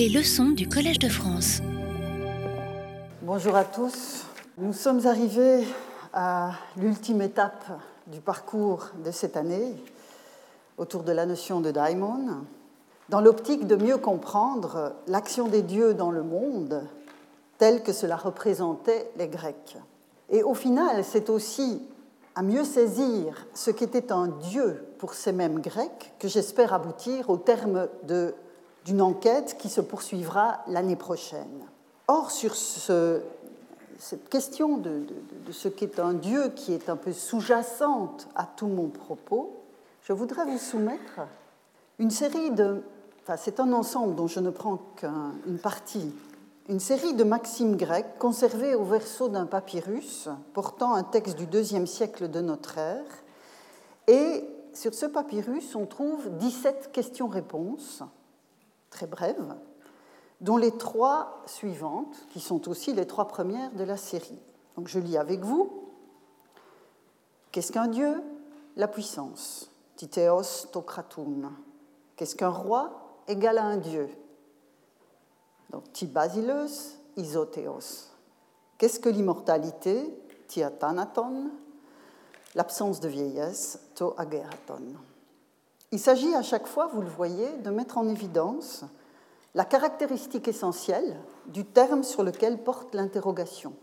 Les leçons du Collège de France. Bonjour à tous. Nous sommes arrivés à l'ultime étape du parcours de cette année autour de la notion de daimon, dans l'optique de mieux comprendre l'action des dieux dans le monde telle que cela représentait les Grecs. Et au final, c'est aussi à mieux saisir ce qu'était un dieu pour ces mêmes Grecs que j'espère aboutir au terme d'une enquête qui se poursuivra l'année prochaine. Or, sur ce, cette question de, ce qu'est un dieu qui est un peu sous-jacente à tout mon propos, je voudrais vous soumettre une série de... Enfin, c'est un ensemble dont je ne prends qu'une partie une série de maximes grecques conservées au verso d'un papyrus portant un texte du deuxième siècle de notre ère. Et sur ce papyrus, on trouve 17 questions-réponses, très brèves, dont les trois suivantes, qui sont aussi les trois premières de la série. Donc je lis avec vous. Qu'est-ce qu'un dieu? La puissance. Titeos tokratum. Qu'est-ce qu'un roi Égal à un dieu? Donc, ti basileus. Qu'est-ce que l'immortalité? Tiatanaton. L'absence de vieillesse, to ageraton. Il s'agit à chaque fois, vous le voyez, de mettre en évidence la caractéristique essentielle du terme sur lequel porte l'interrogation.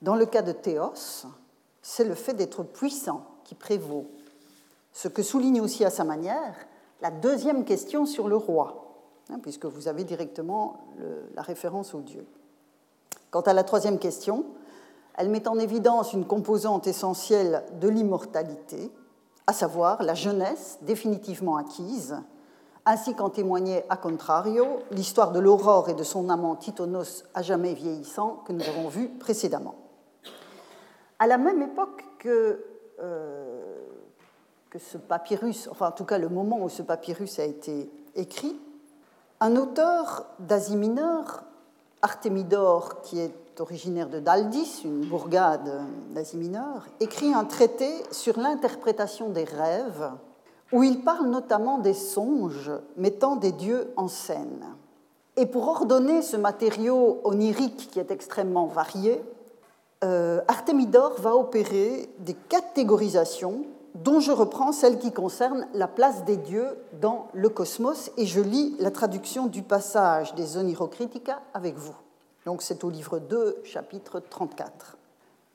Dans le cas de théos, c'est le fait d'être puissant qui prévaut, ce que souligne aussi à sa manière la deuxième question sur le roi. Hein, puisque vous avez directement la référence au Dieu. Quant à la troisième question, elle met en évidence une composante essentielle de l'immortalité, à savoir la jeunesse définitivement acquise, ainsi qu'en témoignait a contrario l'histoire de l'aurore et de son amant Titonos à jamais vieillissant que nous avons vu précédemment. À la même époque que, euh, que ce papyrus, enfin en tout cas le moment où ce papyrus a été écrit, un auteur d'Asie mineure, Artémidore, qui est originaire de Daldis, une bourgade d'Asie mineure, écrit un traité sur l'interprétation des rêves, où il parle notamment des songes mettant des dieux en scène. Et pour ordonner ce matériau onirique qui est extrêmement varié, euh, va opérer des catégorisations dont je reprends celle qui concerne la place des dieux dans le cosmos, et je lis la traduction du passage des Onirocritica avec vous. Donc c'est au livre 2, chapitre 34.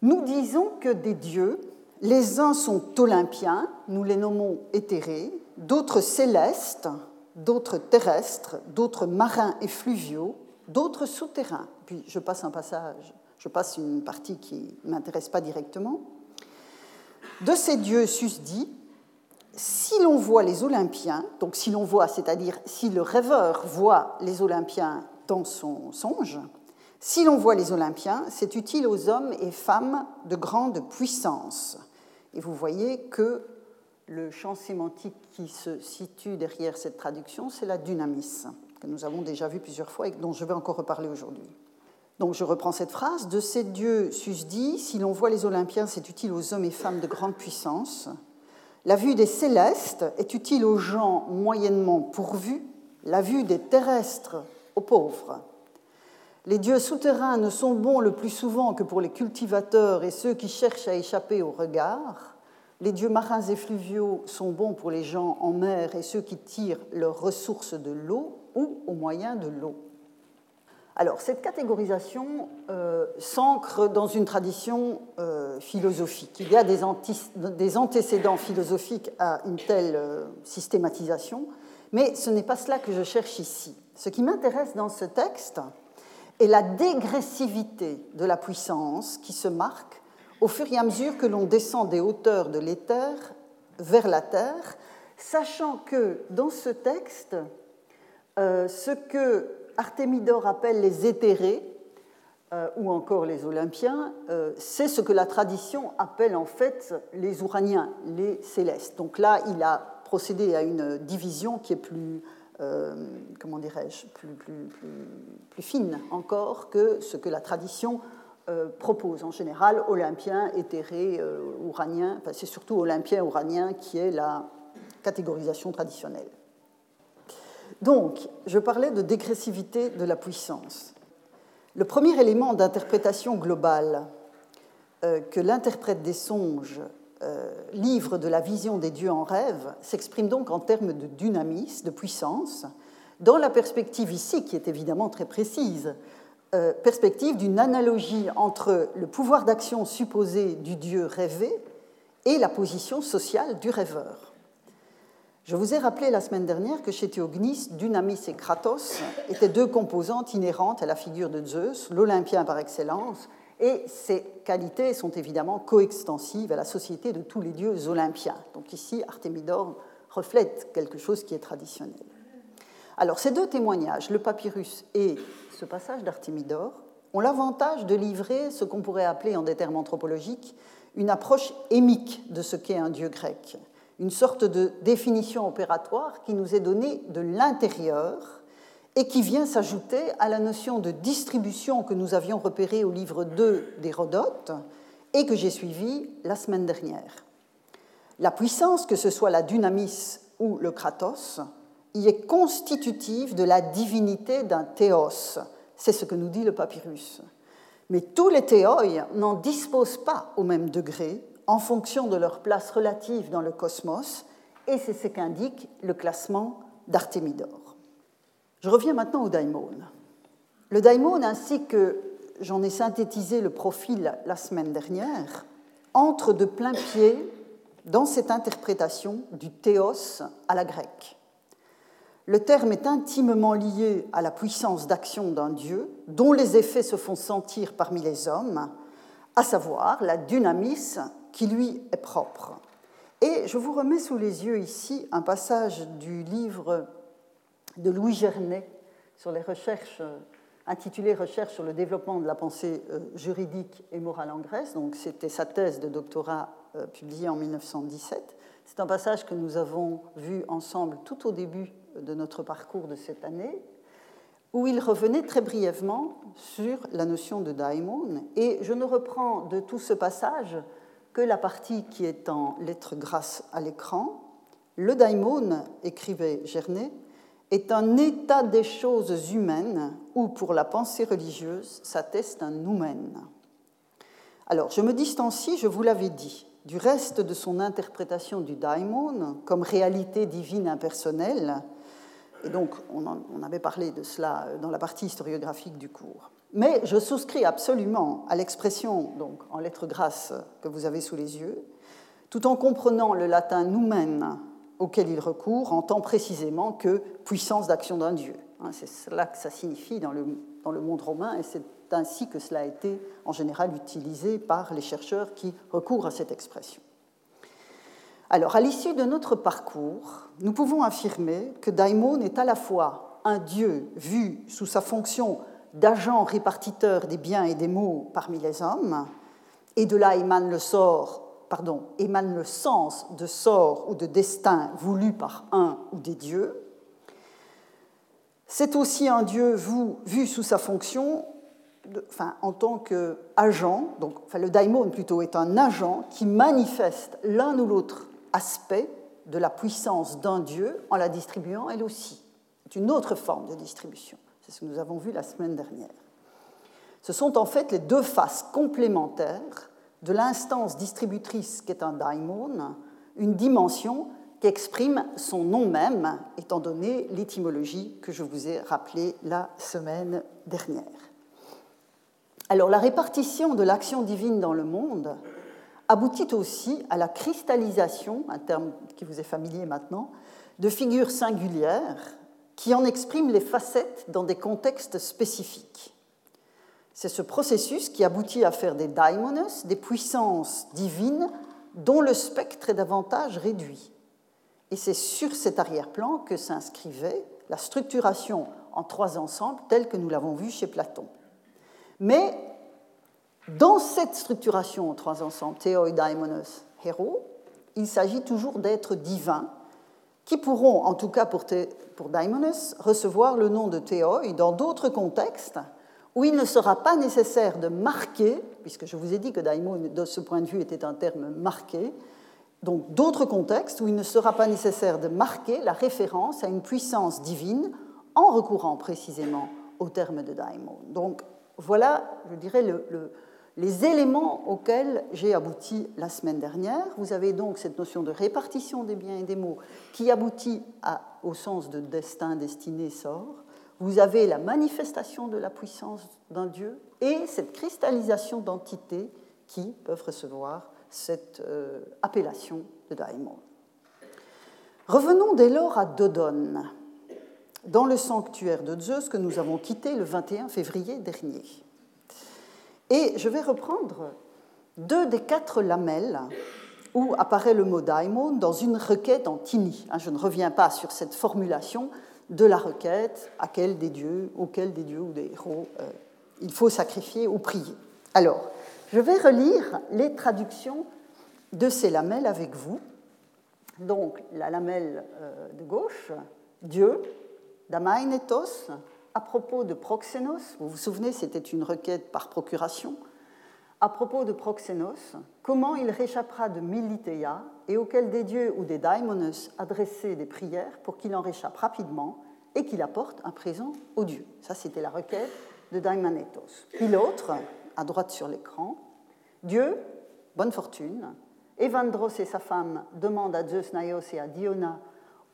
Nous disons que des dieux, les uns sont olympiens, nous les nommons éthérés, d'autres célestes, d'autres terrestres, d'autres marins et fluviaux, d'autres souterrains. Puis je passe un passage, je passe une partie qui ne m'intéresse pas directement de ces dieux susdits, si l'on voit les Olympiens, donc si l'on voit, c'est-à-dire si le rêveur voit les Olympiens dans son songe, si l'on voit les Olympiens, c'est utile aux hommes et femmes de grande puissance. Et vous voyez que le champ sémantique qui se situe derrière cette traduction, c'est la dynamis, que nous avons déjà vu plusieurs fois et dont je vais encore reparler aujourd'hui. Donc je reprends cette phrase. De ces dieux susdits, si l'on voit les Olympiens, c'est utile aux hommes et femmes de grande puissance. La vue des célestes est utile aux gens moyennement pourvus. La vue des terrestres aux pauvres. Les dieux souterrains ne sont bons le plus souvent que pour les cultivateurs et ceux qui cherchent à échapper au regard. Les dieux marins et fluviaux sont bons pour les gens en mer et ceux qui tirent leurs ressources de l'eau ou au moyen de l'eau. Alors, cette catégorisation euh, s'ancre dans une tradition euh, philosophique. Il y a des, antécédents philosophiques à une telle euh, systématisation, mais ce n'est pas cela que je cherche ici. Ce qui m'intéresse dans ce texte est la dégressivité de la puissance qui se marque au fur et à mesure que l'on descend des hauteurs de l'éther vers la terre, sachant que dans ce texte, ce que Artémidore appelle les éthérés, euh, ou encore les Olympiens, euh, c'est ce que la tradition appelle en fait les Ouraniens, les célestes. Donc là, il a procédé à une division qui est plus, euh, comment dirais-je, plus, fine encore que ce que la tradition propose. En général, Olympien, éthéré, Ouranien, enfin, c'est surtout Olympien, Ouranien qui est la catégorisation traditionnelle. Donc, je parlais de dégressivité de la puissance. Le premier élément d'interprétation globale euh, que l'interprète des songes euh, livre de la vision des dieux en rêve s'exprime donc en termes de dynamisme, de puissance, dans la perspective ici, qui est évidemment très précise, euh, perspective d'une analogie entre le pouvoir d'action supposé du dieu rêvé et la position sociale du rêveur. Je vous ai rappelé la semaine dernière que chez Théognis, Dynamis et Kratos étaient deux composantes inhérentes à la figure de Zeus, l'Olympien par excellence, et ces qualités sont évidemment coextensives à la société de tous les dieux olympiens. Donc ici, Artémidor reflète quelque chose qui est traditionnel. Alors ces deux témoignages, le papyrus et ce passage d'Artémidor, ont l'avantage de livrer ce qu'on pourrait appeler en des termes anthropologiques une approche émique de ce qu'est un dieu grec une sorte de définition opératoire qui nous est donnée de l'intérieur et qui vient s'ajouter à la notion de distribution que nous avions repérée au livre 2 d'Hérodote et que j'ai suivi la semaine dernière. La puissance, que ce soit la dynamis ou le kratos, y est constitutive de la divinité d'un théos. C'est ce que nous dit le papyrus. Mais tous les théoi n'en disposent pas au même degré en fonction de leur place relative dans le cosmos, et c'est ce qu'indique le classement d'Artémidor. Je reviens maintenant au daimon. Le daimon, ainsi que j'en ai synthétisé le profil la semaine dernière, entre de plein pied dans cette interprétation du théos à la grecque. Le terme est intimement lié à la puissance d'action d'un dieu, dont les effets se font sentir parmi les hommes, à savoir la dynamis qui lui est propre. Et je vous remets sous les yeux ici un passage du livre de Louis Gernet sur les recherches intitulé Recherche sur le développement de la pensée euh, juridique et morale en Grèce. Donc, c'était sa thèse de doctorat euh, publiée en 1917. C'est un passage que nous avons vu ensemble tout au début de notre parcours de cette année, où il revenait très brièvement sur la notion de daimon. Et je ne reprends de tout ce passage que la partie qui est en lettres grasses à l'écran. Le daimon, écrivait Gernet, est un état des choses humaines où, pour la pensée religieuse, s'atteste un noumen. Alors, je me distancie, je vous l'avais dit, du reste de son interprétation du daimon comme réalité divine impersonnelle, et donc on, avait parlé de cela dans la partie historiographique du cours. Mais je souscris absolument à l'expression donc en lettres grasses que vous avez sous les yeux, tout en comprenant le latin noumen auquel il recourt, en tant précisément que puissance d'action d'un dieu. Hein, c'est cela que ça signifie dans le, dans le monde romain, et c'est ainsi que cela a été en général utilisé par les chercheurs qui recourent à cette expression. Alors, à l'issue de notre parcours, nous pouvons affirmer que Daimon est à la fois un dieu vu sous sa fonction d'agents répartiteurs des biens et des maux parmi les hommes, et de là émane le sort, pardon, émane le sens de sort ou de destin voulu par un ou des dieux. C'est aussi un dieu vu, sous sa fonction, enfin, en tant qu'agent, donc le daimon plutôt est un agent qui manifeste l'un ou l'autre aspect de la puissance d'un dieu en la distribuant elle aussi. C'est une autre forme de distribution. C'est ce que nous avons vu la semaine dernière. Ce sont en fait les deux faces complémentaires de l'instance distributrice qu'est un daimon, une dimension qui exprime son nom même, étant donné l'étymologie que je vous ai rappelée la semaine dernière. Alors la répartition de l'action divine dans le monde aboutit aussi à la cristallisation, un terme qui vous est familier maintenant, de figures singulières qui en exprime les facettes dans des contextes spécifiques. C'est ce processus qui aboutit à faire des daimones, des puissances divines dont le spectre est davantage réduit. Et c'est sur cet arrière-plan que s'inscrivait la structuration en trois ensembles telle que nous l'avons vu chez Platon. Mais dans cette structuration en trois ensembles, Théoi, Daimonos, Héros, il s'agit toujours d'êtres divins qui pourront, en tout cas pour, pour recevoir le nom de théoi dans d'autres contextes où il ne sera pas nécessaire de marquer, puisque je vous ai dit que daimon, de ce point de vue, était un terme marqué, donc d'autres contextes où il ne sera pas nécessaire de marquer la référence à une puissance divine en recourant précisément au terme de daimon. Donc voilà, je dirais, les éléments auxquels j'ai abouti la semaine dernière. Vous avez donc cette notion de répartition des biens et des mots qui aboutit au sens de destin, destinée, sort. Vous avez la manifestation de la puissance d'un Dieu et cette cristallisation d'entités qui peuvent recevoir cette euh, appellation de daimon. Revenons dès lors à Dodon, dans le sanctuaire de Zeus que nous avons quitté le 21 février dernier. Et je vais reprendre deux des quatre lamelles où apparaît le mot daimon dans une requête en tini. Hein, je ne reviens pas sur cette formulation de la requête à quel des dieux, auquel des dieux ou des héros euh, il faut sacrifier ou prier. Alors, je vais relire les traductions de ces lamelles avec vous. Donc, la lamelle euh, de gauche, Dieu, Damainetos, à propos de Proxénos, vous vous souvenez, c'était une requête par procuration, à propos de Proxénos, comment il réchappera de Militéa et auquel des dieux ou des daimonos adressaient des prières pour qu'il en réchappe rapidement et qu'il apporte un présent aux dieux. Ça, c'était la requête de Daimanetos. Puis l'autre, à droite sur l'écran. Dieu, bonne fortune. Evandros et sa femme demandent à Zeus Naios et à Diona,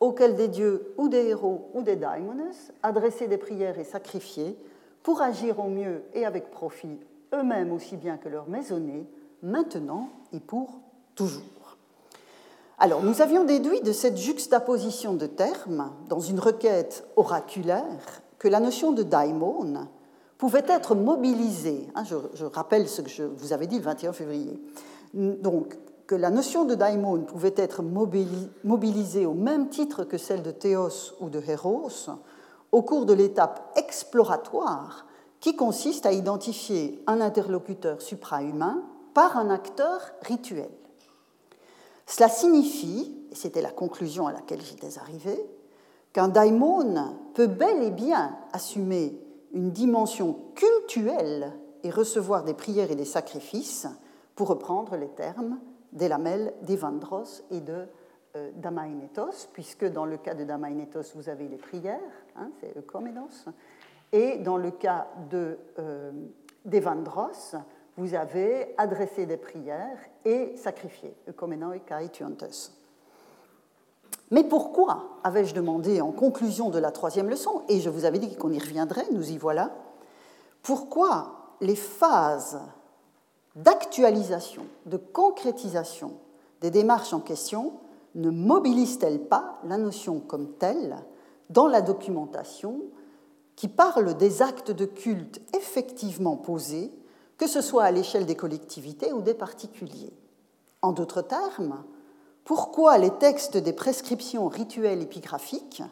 auxquels des dieux ou des héros ou des daimones, adresser des prières et sacrifier pour agir au mieux et avec profit, eux-mêmes aussi bien que leurs maisonnées, maintenant et pour toujours. Alors, nous avions déduit de cette juxtaposition de termes, dans une requête oraculaire, que la notion de daimon, pouvait être mobilisée. Hein, je, rappelle ce que je vous avais dit le 21 février. Donc, que la notion de daimon pouvait être mobilisée au même titre que celle de théos ou de héros au cours de l'étape exploratoire qui consiste à identifier un interlocuteur suprahumain par un acteur rituel. Cela signifie, et c'était la conclusion à laquelle j'étais arrivé, qu'un daimon peut bel et bien assumer une dimension cultuelle et recevoir des prières et des sacrifices, pour reprendre les termes des lamelles d'Evandros et de euh, puisque dans le cas de Damainetos, vous avez les prières, hein, c'est Eukomenos, et dans le cas euh, d'Evandros, vous avez adressé des prières et sacrifié. Mais pourquoi, avais-je demandé en conclusion de la troisième leçon, et je vous avais dit qu'on y reviendrait, nous y voilà, pourquoi les phases d'actualisation, de concrétisation des démarches en question ne mobilisent-elles pas la notion comme telle dans la documentation qui parle des actes de culte effectivement posés, que ce soit à l'échelle des collectivités ou des particuliers. En d'autres termes, pourquoi les textes des prescriptions rituelles épigraphiques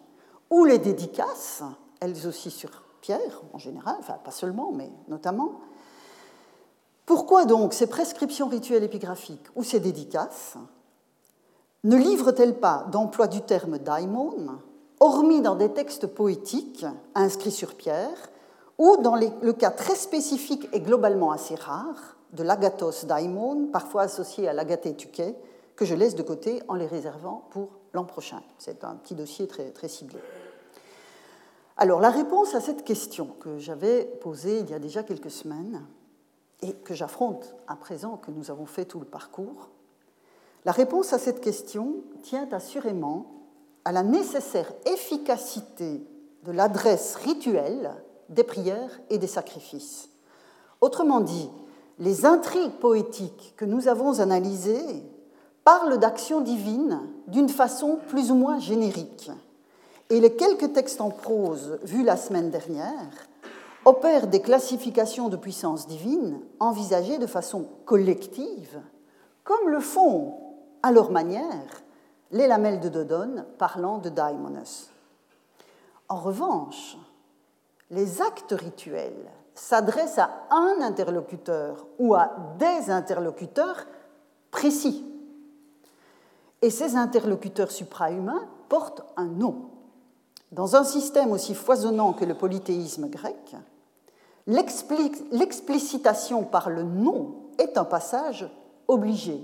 ou les dédicaces, elles aussi sur pierre en général, enfin pas seulement, mais notamment, pourquoi donc ces prescriptions rituelles épigraphiques ou ces dédicaces ne livrent-elles pas d'emploi du terme daimon, hormis dans des textes poétiques inscrits sur pierre, ou dans le cas très spécifique et globalement assez rare de l'agathos daimon, parfois associé à l'agathé que je laisse de côté en les réservant pour l'an prochain. C'est un petit dossier très, très ciblé. Alors, la réponse à cette question que j'avais posée il y a déjà quelques semaines et que j'affronte à présent que nous avons fait tout le parcours, la réponse à cette question tient assurément à la nécessaire efficacité de l'adresse rituelle des prières et des sacrifices. Autrement dit, les intrigues poétiques que nous avons analysées parle d'action divine d'une façon plus ou moins générique. Et les quelques textes en prose vus la semaine dernière opèrent des classifications de puissance divine envisagées de façon collective, comme le font, à leur manière, les lamelles de Dodone parlant de Daimonos. En revanche, les actes rituels s'adressent à un interlocuteur ou à des interlocuteurs précis et ces interlocuteurs suprahumains portent un nom. Dans un système aussi foisonnant que le polythéisme grec, l'explicitation par le nom est un passage obligé.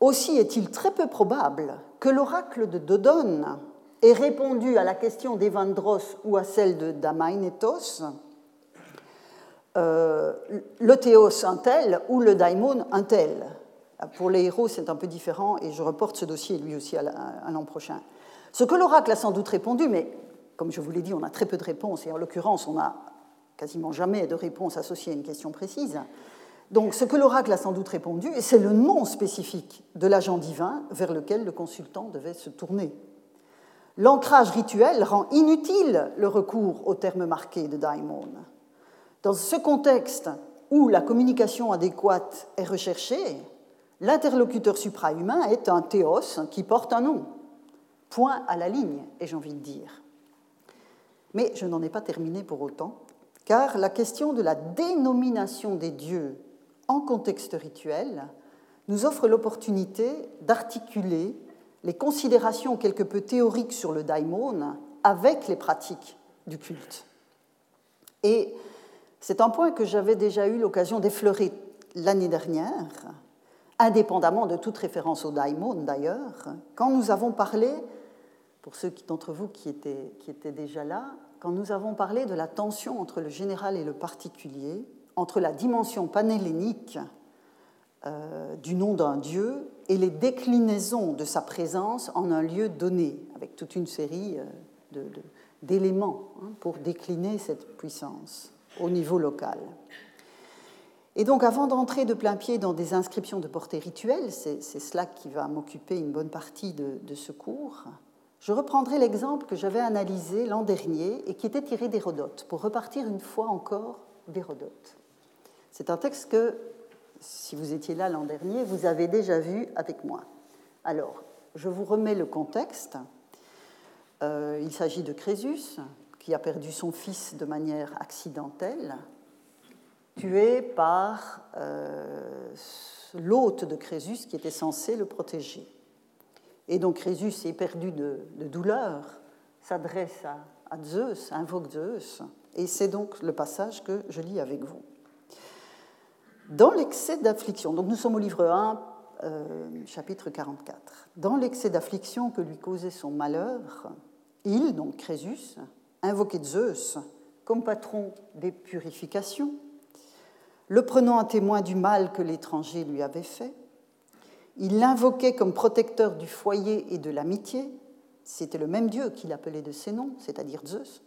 Aussi est-il très peu probable que l'oracle de Dodone ait répondu à la question d'Evandros ou à celle de Damainetos, euh, le théos un tel ou le daimon un tel. Pour les héros, c'est un peu différent et je reporte ce dossier lui aussi à l'an prochain. Ce que l'oracle a sans doute répondu, mais comme je vous l'ai dit, on a très peu de réponses et en l'occurrence, on n'a quasiment jamais de réponse associée à une question précise. Donc, ce que l'oracle a sans doute répondu, c'est le nom spécifique de l'agent divin vers lequel le consultant devait se tourner. L'ancrage rituel rend inutile le recours au terme marqué de daimon. Dans ce contexte où la communication adéquate est recherchée, l'interlocuteur suprahumain est un théos qui porte un nom. Point à la ligne, ai-je envie de dire. Mais je n'en ai pas terminé pour autant, car la question de la dénomination des dieux en contexte rituel nous offre l'opportunité d'articuler les considérations quelque peu théoriques sur le daimon avec les pratiques du culte. Et c'est un point que j'avais déjà eu l'occasion d'effleurer l'année dernière, indépendamment de toute référence au daimon d'ailleurs, quand nous avons parlé, pour ceux d'entre vous qui étaient, qui étaient déjà là, quand nous avons parlé de la tension entre le général et le particulier, entre la dimension panhellénique euh, du nom d'un dieu et les déclinaisons de sa présence en un lieu donné, avec toute une série euh, d'éléments hein, pour décliner cette puissance au niveau local. Et donc, avant d'entrer de plein pied dans des inscriptions de portée rituelle, c'est cela qui va m'occuper une bonne partie de, de, ce cours, je reprendrai l'exemple que j'avais analysé l'an dernier et qui était tiré d'Hérodote, pour repartir une fois encore d'Hérodote. C'est un texte que, si vous étiez là l'an dernier, vous avez déjà vu avec moi. Alors, je vous remets le contexte. Euh, il s'agit de Crésus, qui a perdu son fils de manière accidentelle, tué par euh, l'hôte de Crésus qui était censé le protéger. Et donc Crésus, éperdu de, de douleur, s'adresse à, à Zeus, invoque Zeus, et c'est donc le passage que je lis avec vous. Dans l'excès d'affliction, donc nous sommes au livre 1, euh, chapitre 44, dans l'excès d'affliction que lui causait son malheur, il, donc Crésus, invoqué Zeus comme patron des purifications, le prenant à témoin du mal que l'étranger lui avait fait. Il l'invoquait comme protecteur du foyer et de l'amitié. C'était le même Dieu qu'il appelait de ses noms, c'est-à-dire Zeus.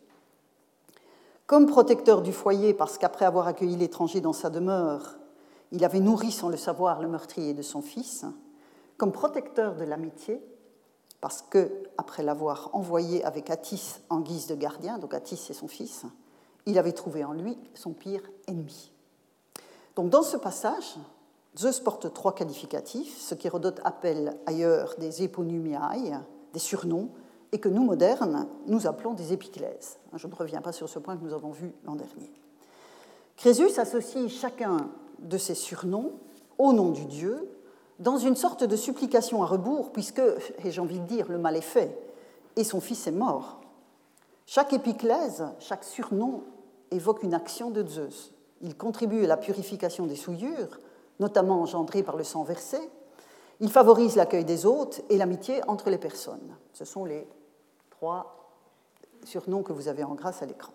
Comme protecteur du foyer, parce qu'après avoir accueilli l'étranger dans sa demeure, il avait nourri sans le savoir le meurtrier de son fils. Comme protecteur de l'amitié, parce que, après l'avoir envoyé avec Atis en guise de gardien, donc Atis et son fils, il avait trouvé en lui son pire ennemi. Donc dans ce passage, Zeus porte trois qualificatifs, ce qu'Hérodote appelle ailleurs des éponymiae, des surnoms, et que nous, modernes, nous appelons des épiclèses. Je ne reviens pas sur ce point que nous avons vu l'an dernier. Crésus associe chacun de ces surnoms au nom du dieu dans une sorte de supplication à rebours, puisque, et j'ai envie de dire, le mal est fait, et son fils est mort. Chaque épiclèse, chaque surnom évoque une action de Zeus. Il contribue à la purification des souillures, notamment engendrées par le sang versé. Il favorise l'accueil des hôtes et l'amitié entre les personnes. Ce sont les trois surnoms que vous avez en grâce à l'écran.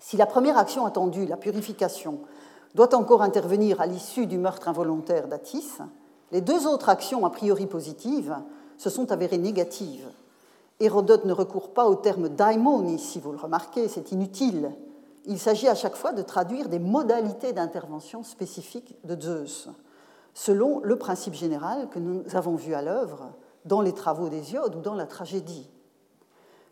Si la première action attendue, la purification, doit encore intervenir à l'issue du meurtre involontaire d'Atis, les deux autres actions a priori positives se sont avérées négatives. Hérodote ne recourt pas au terme daimon ici, vous le remarquez, c'est inutile. Il s'agit à chaque fois de traduire des modalités d'intervention spécifiques de Zeus, selon le principe général que nous avons vu à l'œuvre dans les travaux d'Hésiode ou dans la tragédie.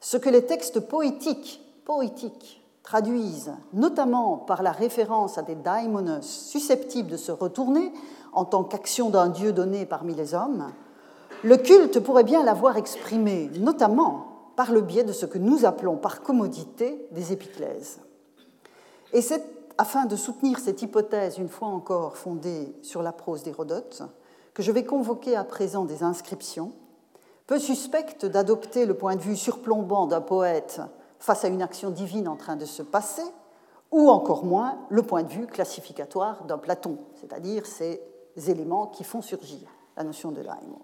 Ce que les textes poétiques, poétiques traduisent, notamment par la référence à des daimonos susceptibles de se retourner en tant qu'action d'un Dieu donné parmi les hommes, le culte pourrait bien l'avoir exprimé, notamment par le biais de ce que nous appelons par commodité des épiclèses. Et c'est afin de soutenir cette hypothèse, une fois encore fondée sur la prose d'Hérodote, que je vais convoquer à présent des inscriptions, peu suspectes d'adopter le point de vue surplombant d'un poète face à une action divine en train de se passer, ou encore moins le point de vue classificatoire d'un Platon, c'est-à-dire ces éléments qui font surgir. la notion de daimon.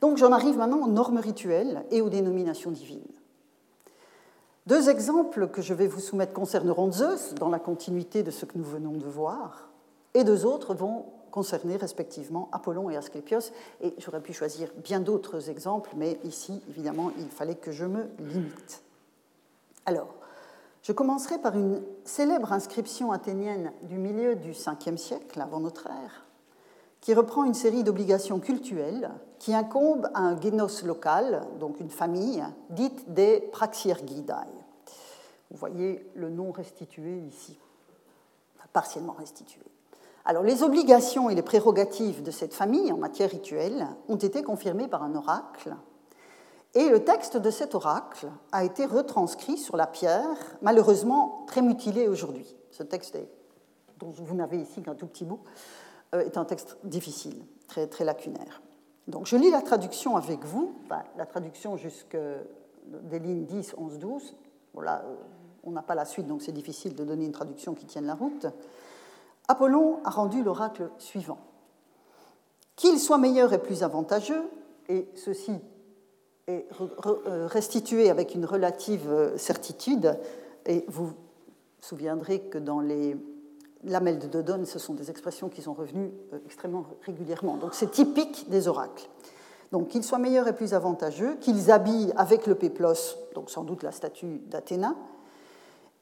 Donc j'en arrive maintenant aux normes rituelles et aux dénominations divines. Deux exemples que je vais vous soumettre concerneront Zeus, dans la continuité de ce que nous venons de voir, et deux autres vont concerner respectivement Apollon et Asclépios. Et j'aurais pu choisir bien d'autres exemples, mais ici, évidemment, il fallait que je me limite. Alors, je commencerai par une célèbre inscription athénienne du milieu du 5e siècle avant notre ère, qui reprend une série d'obligations cultuelles qui incombent à un génos local, donc une famille, dite des Praxiergidae. Vous voyez le nom restitué ici, partiellement restitué. Alors, les obligations et les prérogatives de cette famille en matière rituelle ont été confirmées par un oracle, et le texte de cet oracle a été retranscrit sur la pierre, malheureusement très mutilé aujourd'hui. Ce texte, dont vous n'avez ici qu'un tout petit bout, euh, est un texte difficile, très, très lacunaire. Donc, je lis la traduction avec vous, la traduction jusque des lignes 10, 11, 12. Voilà, on n'a pas la suite, donc c'est difficile de donner une traduction qui tienne la route. Apollon a rendu l'oracle suivant. Qu'il soit meilleur et plus avantageux, et ceci est euh, restitué avec une relative euh, certitude, et vous vous souviendrez que dans les lamelles de Dodone, ce sont des expressions qui sont revenues euh, extrêmement régulièrement. Donc c'est typique des oracles. Donc qu'ils soient meilleurs et plus avantageux, qu'ils habillent avec le péplos, donc sans doute la statue d'Athéna,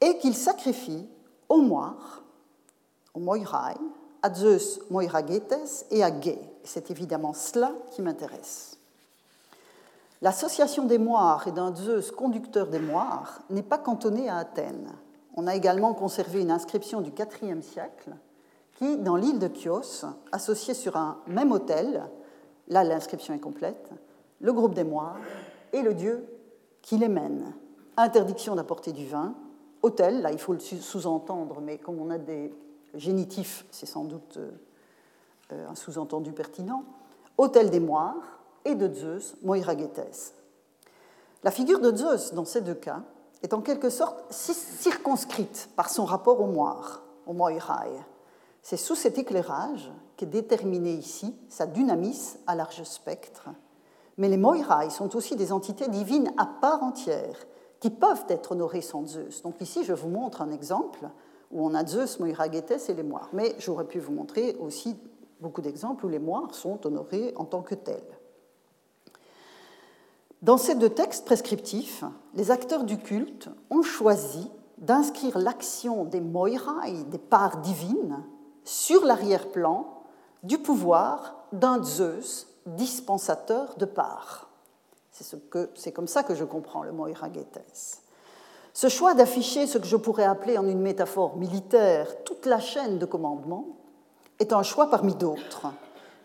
et qu'ils sacrifient au moire au Moirai, à Zeus Moiragetes et à Gay. C'est évidemment cela qui m'intéresse. L'association des moires et d'un Zeus conducteur des moires n'est pas cantonnée à Athènes. On a également conservé une inscription du IVe siècle qui, dans l'île de Chios, associait sur un même autel, là l'inscription est complète, le groupe des moires et le dieu qui les mène. Interdiction d'apporter du vin, autel, là il faut le sous-entendre, mais comme on a des génitif, c'est sans doute euh, un sous-entendu pertinent, hôtel des moires et de Zeus, Moiragetes. La figure de Zeus, dans ces deux cas, est en quelque sorte circonscrite par son rapport aux moires, aux Moirai. C'est sous cet éclairage qu'est déterminée ici sa dynamis à large spectre. Mais les Moirai sont aussi des entités divines à part entière qui peuvent être honorées sans Zeus. Donc ici, je vous montre un exemple où on a Zeus, Moiragetes et les moires. Mais j'aurais pu vous montrer aussi beaucoup d'exemples où les moires sont honorées en tant que telles. Dans ces deux textes prescriptifs, les acteurs du culte ont choisi d'inscrire l'action des moirai, des parts divines, sur l'arrière-plan du pouvoir d'un Zeus dispensateur de parts. C'est comme ça que je comprends le moiragetes. Ce choix d'afficher ce que je pourrais appeler en une métaphore militaire toute la chaîne de commandement est un choix parmi d'autres,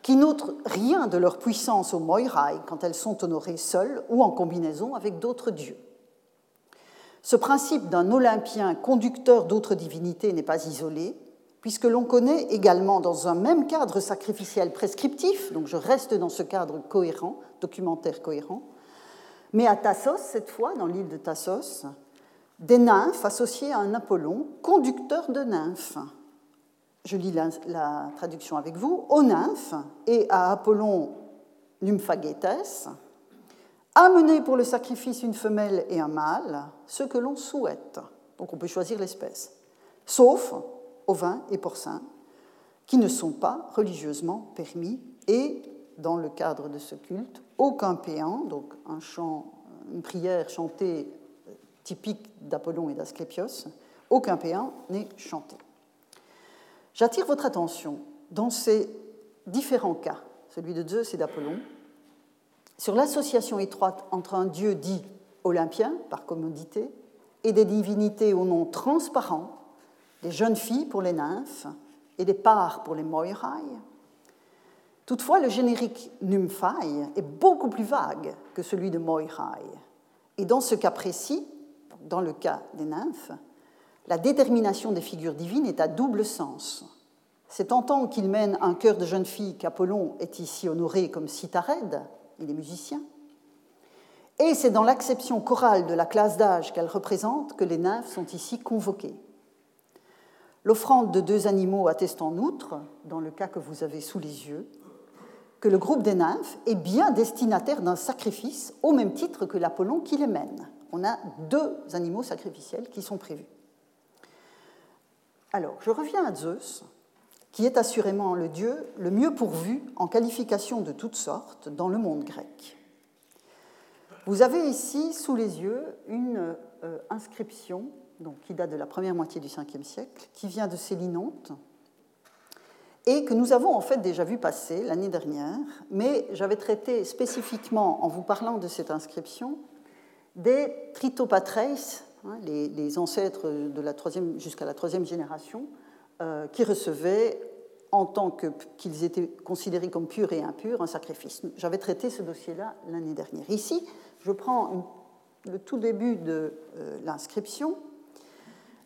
qui n'outrent rien de leur puissance au Moirai quand elles sont honorées seules ou en combinaison avec d'autres dieux. Ce principe d'un Olympien conducteur d'autres divinités n'est pas isolé, puisque l'on connaît également dans un même cadre sacrificiel prescriptif, donc je reste dans ce cadre cohérent, documentaire cohérent, mais à Tassos, cette fois, dans l'île de Tassos, des nymphes associées à un Apollon, conducteur de nymphes. Je lis la, traduction avec vous. Aux nymphes et à Apollon nymphagetes, amener pour le sacrifice une femelle et un mâle, ce que l'on souhaite. Donc on peut choisir l'espèce, sauf ovins et porcins, qui ne sont pas religieusement permis, et dans le cadre de ce culte, aucun péant, donc un chant, une prière chantée typique d'Apollon et d'Asclépios, aucun péant n'est chanté. J'attire votre attention dans ces différents cas, celui de Zeus et d'Apollon, sur l'association étroite entre un dieu dit olympien, par commodité, et des divinités au nom transparent, des jeunes filles pour les nymphes et des parts pour les moirai. Toutefois, le générique nymphai est beaucoup plus vague que celui de moirai. Et dans ce cas précis, dans le cas des nymphes, la détermination des figures divines est à double sens. C'est en tant qu'il mène un chœur de jeunes filles qu'Apollon est ici honoré comme citared, il est musicien, et c'est dans l'acception chorale de la classe d'âge qu'elle représente que les nymphes sont ici convoquées. L'offrande de deux animaux atteste en outre, dans le cas que vous avez sous les yeux, que le groupe des nymphes est bien destinataire d'un sacrifice au même titre que l'Apollon qui les mène. On a deux animaux sacrificiels qui sont prévus. Alors, je reviens à Zeus, qui est assurément le dieu le mieux pourvu en qualifications de toutes sortes dans le monde grec. Vous avez ici sous les yeux une euh, inscription qui date de la première moitié du 5e siècle, qui vient de Célinonte, et que nous avons en fait déjà vu passer l'année dernière, mais j'avais traité spécifiquement, en vous parlant de cette inscription, des tritopatreis, hein, les, ancêtres de la troisième, jusqu'à la troisième génération, euh, qui recevaient, en tant qu'ils étaient considérés comme purs et impurs, un sacrifice. J'avais traité ce dossier-là l'année dernière. Ici, je prends le tout début de euh, l'inscription,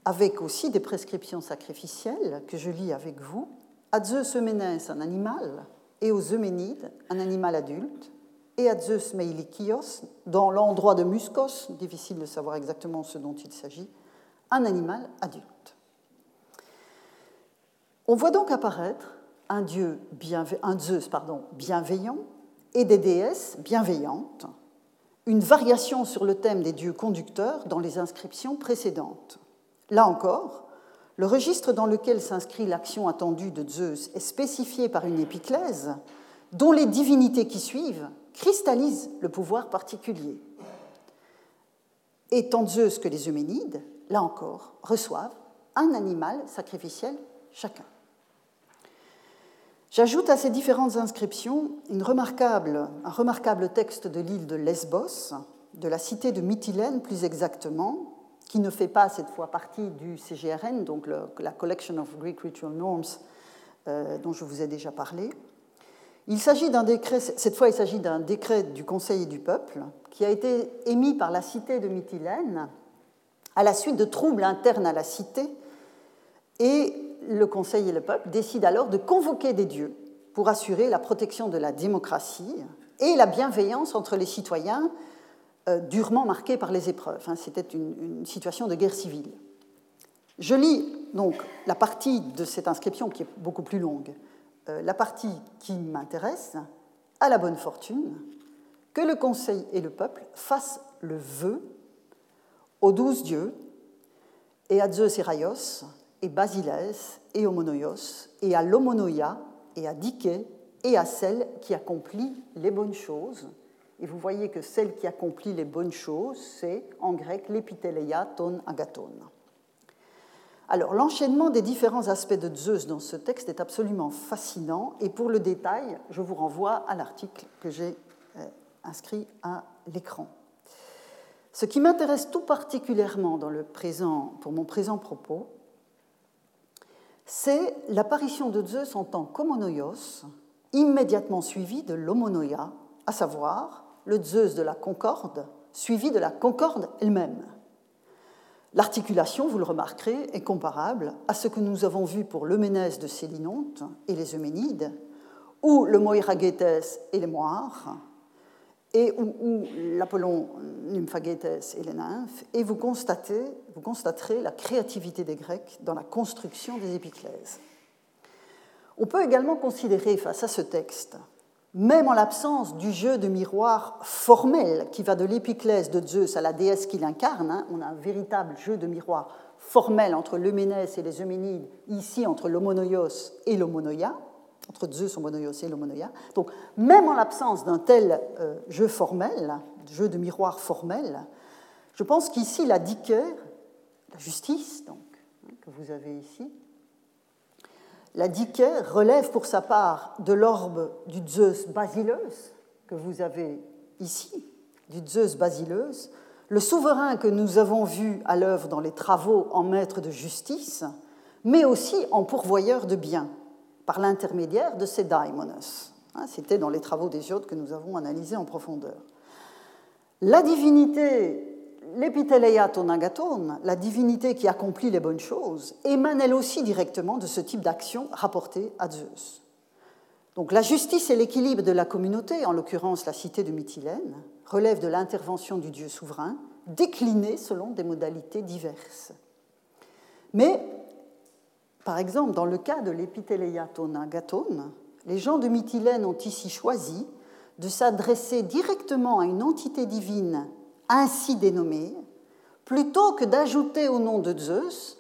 avec aussi des prescriptions sacrificielles que je lis avec vous. À Zeus Euménès, un animal, et aux Euménides, un animal adulte, et à Zeus Meilikios, dans l'endroit de Muscos, difficile de savoir exactement ce dont il s'agit, un animal adulte. On voit donc apparaître un, dieu Zeus bienveillant et des déesses bienveillantes, une variation sur le thème des dieux conducteurs dans les inscriptions précédentes. Là encore, le registre dans lequel s'inscrit l'action attendue de Zeus est spécifié par une épiclèse dont les divinités qui suivent cristallisent le pouvoir particulier. Et tant Zeus que les Euménides, là encore, reçoivent un animal sacrificiel chacun. J'ajoute à ces différentes inscriptions un remarquable texte de l'île de Lesbos, de la cité de Mytilène plus exactement, qui ne fait pas cette fois partie du CGRN, donc la Collection of Greek Ritual Norms, euh, dont je vous ai déjà parlé. Il s'agit cette fois il s'agit d'un décret du Conseil du peuple, qui a été émis par la cité de Mytilène à la suite de troubles internes à la cité, et le Conseil et le peuple décident alors de convoquer des dieux pour assurer la protection de la démocratie et la bienveillance entre les citoyens euh, durement marqués par les épreuves. Hein, c'était une, situation de guerre civile. Je lis donc la partie de cette inscription qui est beaucoup plus longue, la partie qui m'intéresse, à la bonne fortune, que le Conseil et le peuple fassent le vœu aux douze dieux et à Zeus et Raios et Basilès et Homonoios et à l'Homonoia et à Dike et à celle qui accomplit les bonnes choses. Et vous voyez que celle qui accomplit les bonnes choses, c'est en grec l'épithéleia ton agaton. Alors, l'enchaînement des différents aspects de Zeus dans ce texte est absolument fascinant, et pour le détail, je vous renvoie à l'article que j'ai euh, inscrit à l'écran. Ce qui m'intéresse tout particulièrement pour mon présent propos, c'est l'apparition de Zeus en tant qu'homonoios, immédiatement suivi de l'homonoia, à savoir le Zeus de la concorde, suivi de la concorde elle-même. L'articulation, vous le remarquerez, est comparable à ce que nous avons vu pour l'Euménès de Célinonte et les Euménides, ou le Moiragetes et les Moires, et ou, l'Apollon Nymphagetes et les nymphes, et vous, vous constaterez la créativité des Grecs dans la construction des épiclèses. On peut également considérer face à ce texte, même en l'absence du jeu de miroir formel qui va de l'épiclèse de Zeus à la déesse qu'il incarne, hein, on a un véritable jeu de miroir formel entre l'Euménès et les Euménides, ici entre l'Homonoios et l'Homonoia, entre Zeus, Homonoios et l'Homonoia. Donc, même en l'absence d'un tel euh, jeu formel, jeu de miroir formel, je pense qu'ici, la diker, la justice, donc, hein, que vous avez ici, la diker relève pour sa part de l'orbe du Zeus basileus, que vous avez ici, du Zeus basileus, le souverain que nous avons vu à l'œuvre dans les travaux en maître de justice, mais aussi en pourvoyeur de biens par l'intermédiaire de ces daimonos. Hein, c'était dans les travaux d'Hésiode que nous avons analysés en profondeur. La divinité, l'épithéleia tonagaton, la divinité qui accomplit les bonnes choses, émane elle aussi directement de ce type d'action rapportée à Zeus. Donc la justice et l'équilibre de la communauté, en l'occurrence la cité de Mytilène, relèvent de l'intervention du Dieu souverain, déclinée selon des modalités diverses. Mais par exemple, dans le cas de l'épithéleia tonagaton, les gens de Mytilène ont ici choisi de s'adresser directement à une entité divine ainsi dénommée, plutôt que d'ajouter au nom de Zeus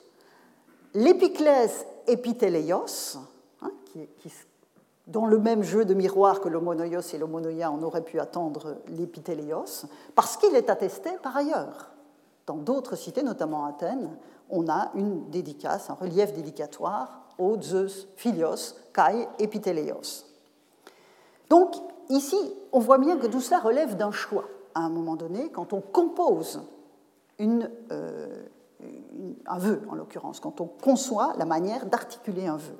l'épiclès épithéléos, hein, dans le même jeu de miroir que l'homonoios et l'homonoia, on aurait pu attendre l'épithéléos, parce qu'il est attesté par ailleurs. Dans d'autres cités, notamment Athènes, on a une dédicace, un relief dédicatoire au Zeus Philios Kai Epithéléos. Donc, ici, on voit bien que tout cela relève d'un choix. À un moment donné, quand on compose euh, un vœu, en l'occurrence, quand on conçoit la manière d'articuler un vœu.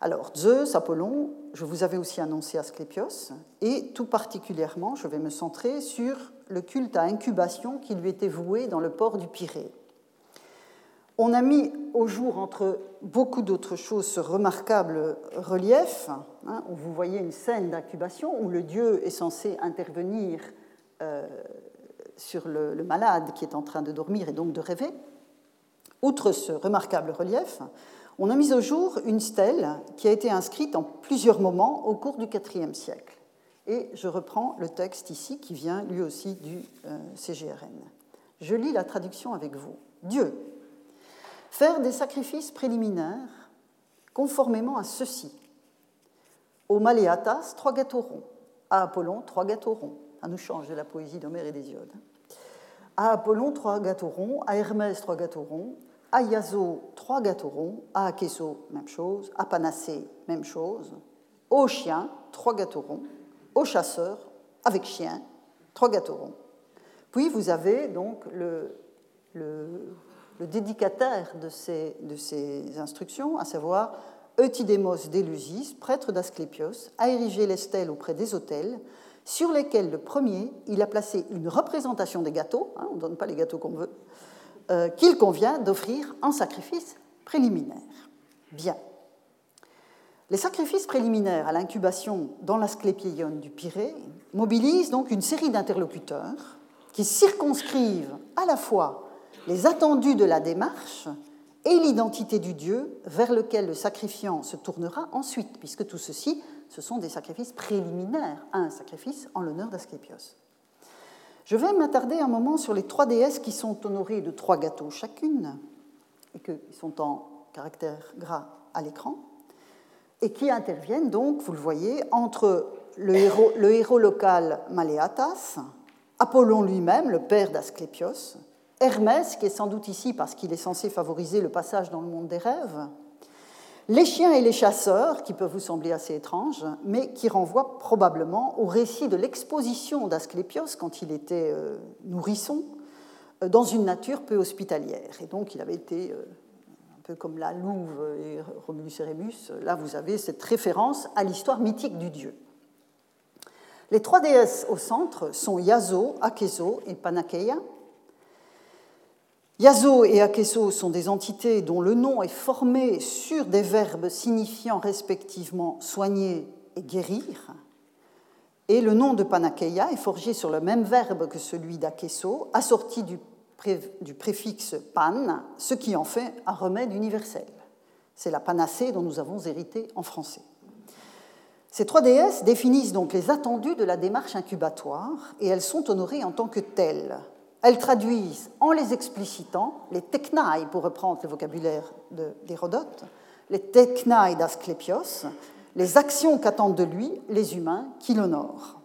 Alors, Zeus, Apollon, je vous avais aussi annoncé Asclépios, et tout particulièrement, je vais me centrer sur le culte à incubation qui lui était voué dans le port du Pirée. On a mis au jour, entre beaucoup d'autres choses, ce remarquable relief, hein, où vous voyez une scène d'incubation où le dieu est censé intervenir euh, sur le, malade qui est en train de dormir et donc de rêver. Outre ce remarquable relief, on a mis au jour une stèle qui a été inscrite en plusieurs moments au cours du IVe siècle. Et je reprends le texte ici qui vient lui aussi du euh, CGRN. Je lis la traduction avec vous. Dieu, faire des sacrifices préliminaires conformément à ceci. Au Maléatas, trois gâteaux ronds. À Apollon, trois gâteaux ronds. Ça nous change de la poésie d'Homère et d'Hésiode. À Apollon, trois gâteaux ronds. À Hermès, trois gâteaux ronds. À Iaso, trois gâteaux ronds. À Akeso, même chose. À Panacée, même chose. Au chien, trois gâteaux ronds. Au chasseur, avec chien, trois gâteaux ronds. Puis vous avez donc le le dédicataire de ces, instructions, à savoir Eutydémos d'Élusis, prêtre d'Asclépios, a érigé les stèles auprès des autels, sur lesquels le premier, il a placé une représentation des gâteaux, hein, on ne donne pas les gâteaux qu'on veut, euh, qu'il convient d'offrir en sacrifice préliminaire. Bien. Les sacrifices préliminaires à l'incubation dans l'Asclépieion du Pirée mobilisent donc une série d'interlocuteurs qui circonscrivent à la fois les attendus de la démarche et l'identité du Dieu vers lequel le sacrifiant se tournera ensuite, puisque tout ceci, ce sont des sacrifices préliminaires à un sacrifice en l'honneur d'Asclépios. Je vais m'attarder un moment sur les trois déesses qui sont honorées de trois gâteaux chacune, et qui sont en caractère gras à l'écran, et qui interviennent donc, vous le voyez, entre le héros, local Maléatas, Apollon lui-même, le père d'Asclépios, Hermès, qui est sans doute ici parce qu'il est censé favoriser le passage dans le monde des rêves, les chiens et les chasseurs, qui peuvent vous sembler assez étranges, mais qui renvoient probablement au récit de l'exposition d'Asclépios quand il était euh, nourrisson euh, dans une nature peu hospitalière. Et donc il avait été euh, un peu comme la Louve et Romulus et Rémus. Là, vous avez cette référence à l'histoire mythique du dieu. Les trois déesses au centre sont Iaso, Akeso et Panakeia, Yazo et Akeso sont des entités dont le nom est formé sur des verbes signifiant respectivement soigner et guérir. Et le nom de Panakeia est forgé sur le même verbe que celui d'Akeso, assorti du, du préfixe pan, ce qui en fait un remède universel. C'est la panacée dont nous avons hérité en français. Ces trois déesses définissent donc les attendus de la démarche incubatoire et elles sont honorées en tant que telles. Elles traduisent, en les explicitant, les technai, pour reprendre le vocabulaire d'Hérodote, les technai d'Asclépios, les actions qu'attendent de lui les humains qui l'honorent.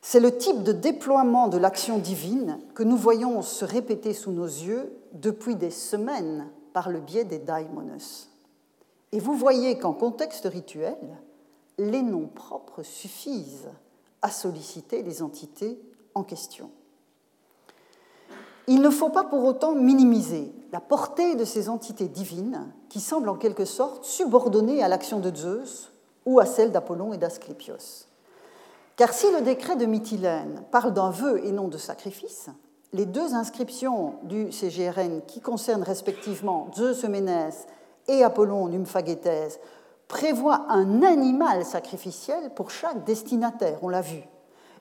C'est le type de déploiement de l'action divine que nous voyons se répéter sous nos yeux depuis des semaines par le biais des daimonos. Et vous voyez qu'en contexte rituel, les noms propres suffisent à solliciter les entités en question. Il ne faut pas pour autant minimiser la portée de ces entités divines qui semblent en quelque sorte subordonnées à l'action de Zeus ou à celle d'Apollon et d'Asclépios. Car si le décret de Mytilène parle d'un vœu et non de sacrifice, les deux inscriptions du CGRN qui concernent respectivement Zeus Euménès et Apollon Nymphagéthèse prévoient un animal sacrificiel pour chaque destinataire, on l'a vu.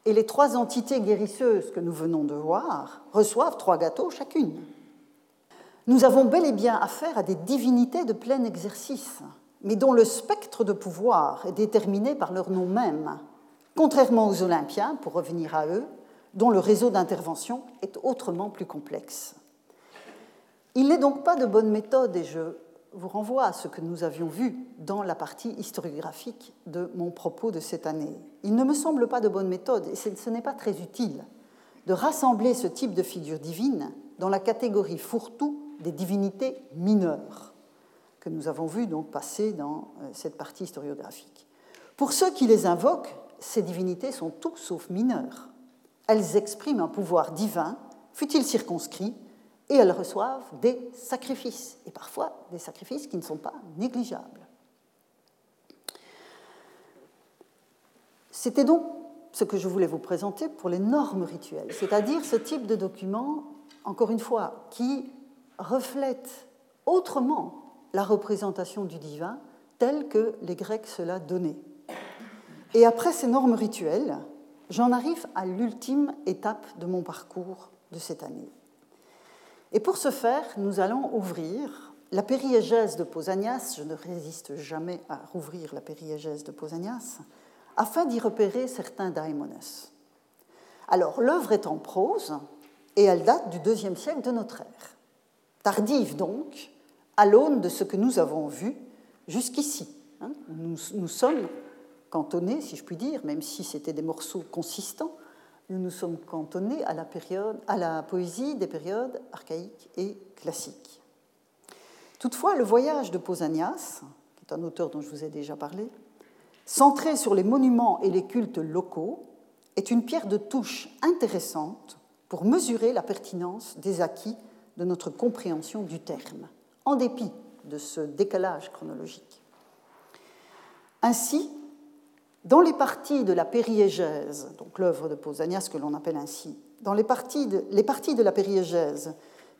Et les trois entités guérisseuses que nous venons de voir reçoivent trois gâteaux chacune. Nous avons bel et bien affaire à des divinités de plein exercice, mais dont le spectre de pouvoir est déterminé par leur nom même, contrairement aux Olympiens, pour revenir à eux, dont le réseau d'intervention est autrement plus complexe. Il n'est donc pas de bonne méthode, et je vous renvoie à ce que nous avions vu dans la partie historiographique de mon propos de cette année. Il ne me semble pas de bonne méthode, et ce n'est pas très utile, de rassembler ce type de figure divine dans la catégorie fourre-tout des divinités mineures que nous avons vu donc passer dans euh, cette partie historiographique. Pour ceux qui les invoquent, ces divinités sont tout sauf mineures. Elles expriment un pouvoir divin, fut-il circonscrit, et elles reçoivent des sacrifices, et parfois des sacrifices qui ne sont pas négligeables. C'était donc ce que je voulais vous présenter pour les normes rituelles, c'est-à-dire ce type de document, encore une fois, qui reflète autrement la représentation du divin telle que les Grecs se la donnaient. Et après ces normes rituelles, j'en arrive à l'ultime étape de mon parcours de cette année. Et pour ce faire, nous allons ouvrir la périégèse de Pausanias. Je ne résiste jamais à rouvrir la périégèse de Pausanias, afin d'y repérer certains daimones. Alors, l'œuvre est en prose et elle date du deuxième siècle de notre ère. Tardive donc, à l'aune de ce que nous avons vu jusqu'ici. Hein. Nous sommes cantonnés, si je puis dire, même si c'était des morceaux consistants, nous nous sommes cantonnés à la, poésie des périodes archaïques et classiques. Toutefois, le voyage de Pausanias, qui est un auteur dont je vous ai déjà parlé, centré sur les monuments et les cultes locaux, est une pierre de touche intéressante pour mesurer la pertinence des acquis de notre compréhension du terme, en dépit de ce décalage chronologique. Ainsi, dans les parties de la périégèse, donc l'œuvre de Pausanias que l'on appelle ainsi, dans les parties, de, la périégèse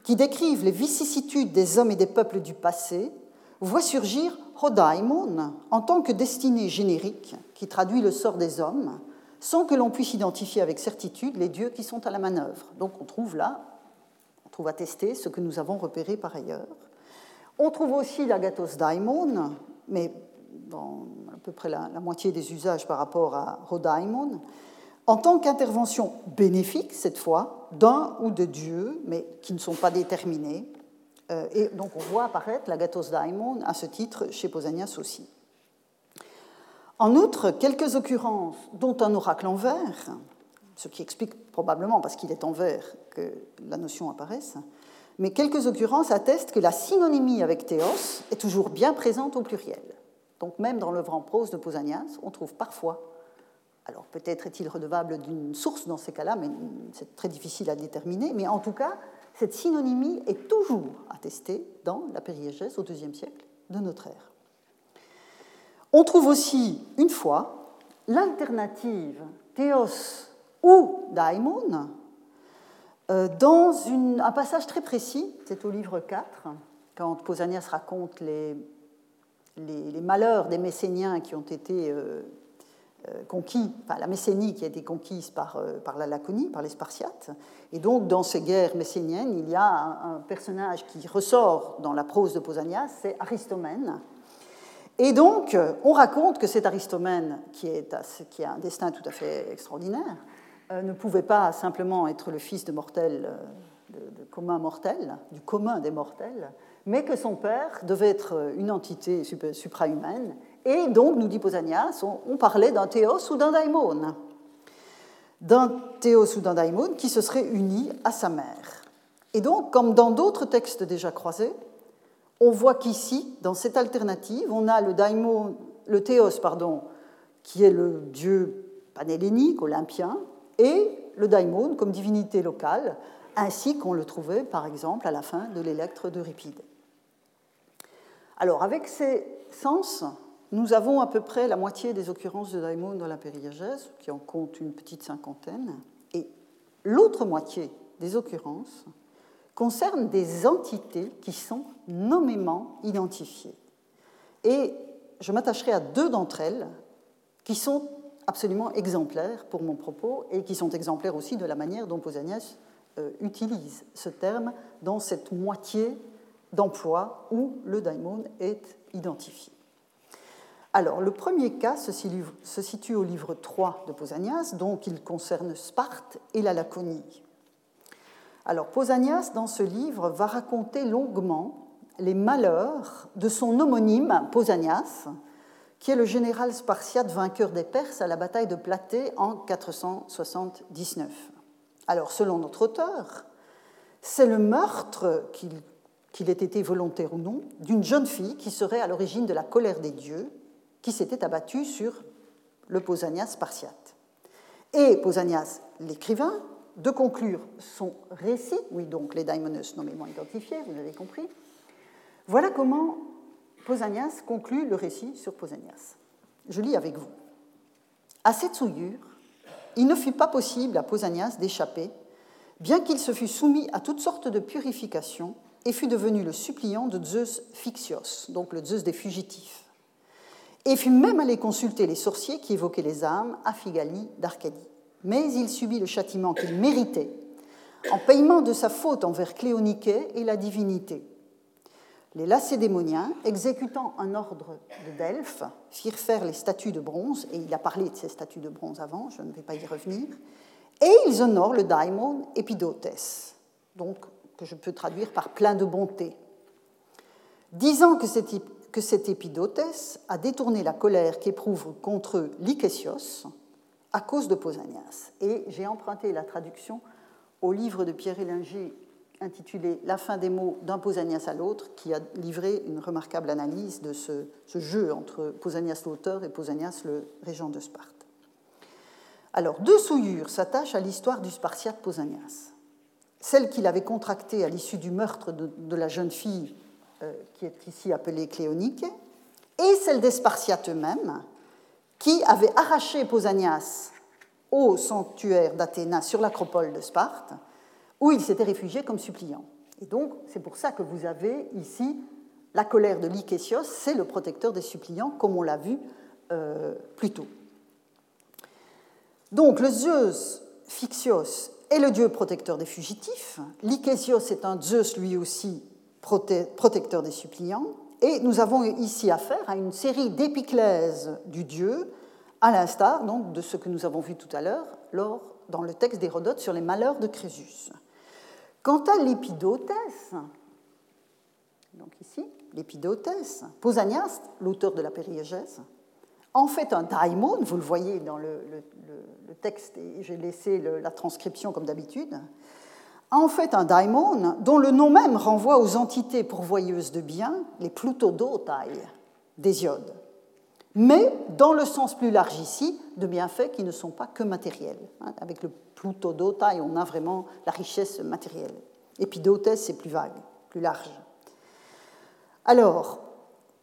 qui décrivent les vicissitudes des hommes et des peuples du passé, voit surgir Hodaimon en tant que destinée générique qui traduit le sort des hommes, sans que l'on puisse identifier avec certitude les dieux qui sont à la manœuvre. Donc on trouve là, on trouve attesté ce que nous avons repéré par ailleurs. On trouve aussi l'agathos daimon, mais dans à peu près la, moitié des usages par rapport à Rhodaimon, en tant qu'intervention bénéfique, cette fois, d'un ou de dieux, mais qui ne sont pas déterminés. Euh, et donc on voit apparaître l'agathos daimon à ce titre chez Pausanias aussi. En outre, quelques occurrences, dont un oracle en verre, ce qui explique probablement, parce qu'il est en verre, que la notion apparaisse, mais quelques occurrences attestent que la synonymie avec théos est toujours bien présente au pluriel. Donc même dans l'œuvre en prose de Pausanias, on trouve parfois, alors peut-être est-il redevable d'une source dans ces cas-là, mais c'est très difficile à déterminer, mais en tout cas, cette synonymie est toujours attestée dans la périégèse au IIe siècle de notre ère. On trouve aussi, une fois, l'alternative théos ou daimon euh, dans un passage très précis, c'est au livre 4, quand Pausanias raconte les les, malheurs des Messéniens qui ont été euh, euh, conquis, enfin la Messénie qui a été conquise par, euh, par la Laconie, par les Spartiates. Et donc, dans ces guerres messéniennes, il y a un, personnage qui ressort dans la prose de Pausanias, c'est Aristomène. Et donc, on raconte que cet Aristomène, qui, est, qui a un destin tout à fait extraordinaire, ne pouvait pas simplement être le fils de mortels, de, de commun mortel, du commun des mortels, mais que son père devait être une entité suprahumaine. Et donc, nous dit Pausanias, on, parlait d'un théos ou d'un daimon. D'un théos ou d'un daimon qui se serait uni à sa mère. Et donc, comme dans d'autres textes déjà croisés, on voit qu'ici, dans cette alternative, on a le daimon, le théos, pardon, qui est le dieu panhellénique, olympien, et le daimon comme divinité locale, ainsi qu'on le trouvait, par exemple, à la fin de l'électre d'Euripide. Alors, avec ces sens, nous avons à peu près la moitié des occurrences de daimon dans la périagèse, qui en compte une petite cinquantaine, et l'autre moitié des occurrences concerne des entités qui sont nommément identifiées. Et je m'attacherai à deux d'entre elles qui sont absolument exemplaires pour mon propos et qui sont exemplaires aussi de la manière dont Pausanias euh, utilise ce terme dans cette moitié d'emploi où le daimon est identifié. Alors, le premier cas se situe au livre 3 de Pausanias, donc il concerne Sparte et la Laconie. Alors, Pausanias, dans ce livre, va raconter longuement les malheurs de son homonyme, Pausanias, qui est le général spartiate vainqueur des Perses à la bataille de Platée en 479. Alors, selon notre auteur, c'est le meurtre, qu'il ait été volontaire ou non, d'une jeune fille qui serait à l'origine de la colère des dieux, qui s'était abattue sur le Pausanias spartiate. Et Pausanias, l'écrivain, de conclure son récit, oui, donc les daimonos nommément identifiés, vous avez compris. Voilà comment Pausanias conclut le récit sur Pausanias. Je lis avec vous. À cette souillure, il ne fut pas possible à Pausanias d'échapper bien qu'il se fût soumis à toutes sortes de purifications et fût devenu le suppliant de Zeus Phixios, donc le Zeus des fugitifs, et fut même allé consulter les sorciers qui évoquaient les âmes à Phigalie d'Arcadie. Mais il subit le châtiment qu'il méritait en paiement de sa faute envers Cléoniquet et la divinité. Les Lacédémoniens, exécutant un ordre de Delphes, firent faire les statues de bronze, et il a parlé de ces statues de bronze avant, je ne vais pas y revenir, et ils honorent le daimon Epidotes, donc que je peux traduire par plein de bonté. Disant que cet, que a détourné la colère qu'éprouve contre Lycésios à cause de Pausanias. Et j'ai emprunté la traduction au livre de Pierre Élinger intitulé La fin des mots d'un Pausanias à l'autre, qui a livré une remarquable analyse de ce, ce jeu entre Pausanias l'auteur et Pausanias le régent de Sparte. Alors, deux souillures s'attachent à l'histoire du Spartiate Pausanias. Celle qu'il avait contractée à l'issue du meurtre de, la jeune fille euh, qui est ici appelée Cléonique, et celle des Spartiates eux-mêmes, qui avaient arraché Pausanias au sanctuaire d'Athéna sur l'acropole de Sparte, où il s'était réfugié comme suppliant. Et donc, c'est pour ça que vous avez ici la colère de Lycésios, c'est le protecteur des suppliants, comme on l'a vu euh, plus tôt. Donc le Zeus Phixios est le dieu protecteur des fugitifs, Lycésios est un Zeus lui aussi protecteur des suppliants, et nous avons ici affaire à une série d'épiclèses du dieu, à l'instar donc de ce que nous avons vu tout à l'heure dans le texte d'Hérodote sur les malheurs de Crésus. Quant à l'épidotes, donc ici, l'épidotes, Pausanias, l'auteur de la périégèse, en fait un daimon, vous le voyez dans le, texte, et j'ai laissé la transcription comme d'habitude, en fait un daimon dont le nom même renvoie aux entités pourvoyeuses de biens, les plutodotai d'Hésiode, mais dans le sens plus large ici, de bienfaits qui ne sont pas que matériels. Hein, avec le plutodotai, on a vraiment la richesse matérielle. Epidotes, c'est plus vague, plus large. Alors,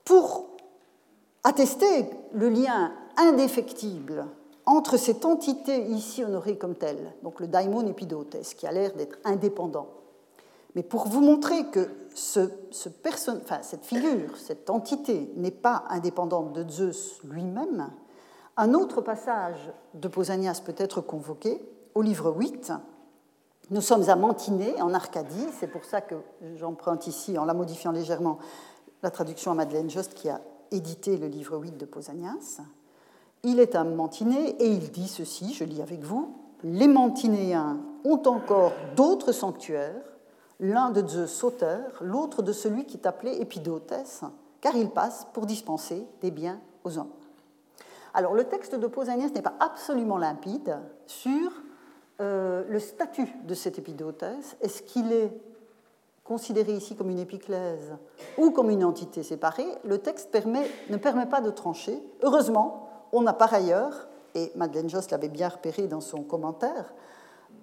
pour attester le lien indéfectible entre cette entité ici honorée comme telle, donc le daimon epidotes, qui a l'air d'être indépendant. Mais pour vous montrer que ce, cette figure, cette entité n'est pas indépendante de Zeus lui-même, un autre passage de Pausanias peut être convoqué au livre 8. Nous sommes à Mantiné, en Arcadie, c'est pour ça que j'emprunte ici, en la modifiant légèrement, la traduction à Madeleine Jost qui a édité le livre 8 de Pausanias. Il est un Mantiné et il dit ceci, je lis avec vous, les Mantinéens ont encore d'autres sanctuaires, l'un de Zeus sauteur, l'autre de celui qui est appelé Épidotes, car il passe pour dispenser des biens aux hommes. Alors le texte de Pausanias n'est pas absolument limpide sur euh, le statut de cet Épidotes. Est-ce qu'il est considéré ici comme une épiclèse ou comme une entité séparée, le texte ne permet pas de trancher. Heureusement, on a par ailleurs, et Madeleine Joss l'avait bien repéré dans son commentaire,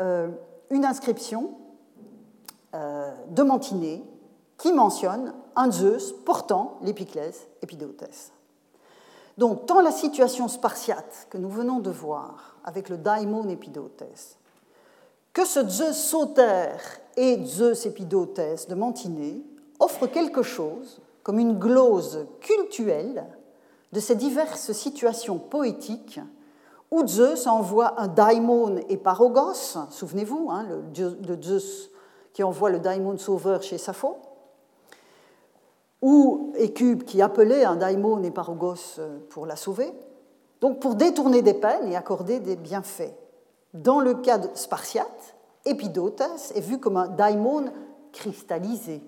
euh, une inscription euh, de Mantiné qui mentionne un Zeus portant l'épiclèse Épidotes. Donc, tant la situation spartiate que nous venons de voir avec le daimon Épidotes, que ce Zeus sautère et Zeus Epidotes de Mantiné offrent quelque chose comme une glose cultuelle de ces diverses situations poétiques où Zeus envoie un daimon et parogos, souvenez-vous, hein, le, Zeus qui envoie le daimon sauveur chez Sappho, ou Écube qui appelait un daimon et parogos euh, pour la sauver, donc pour détourner des peines et accorder des bienfaits. Dans le cas de Spartiate, Épidotes est vu comme un daimon cristallisé.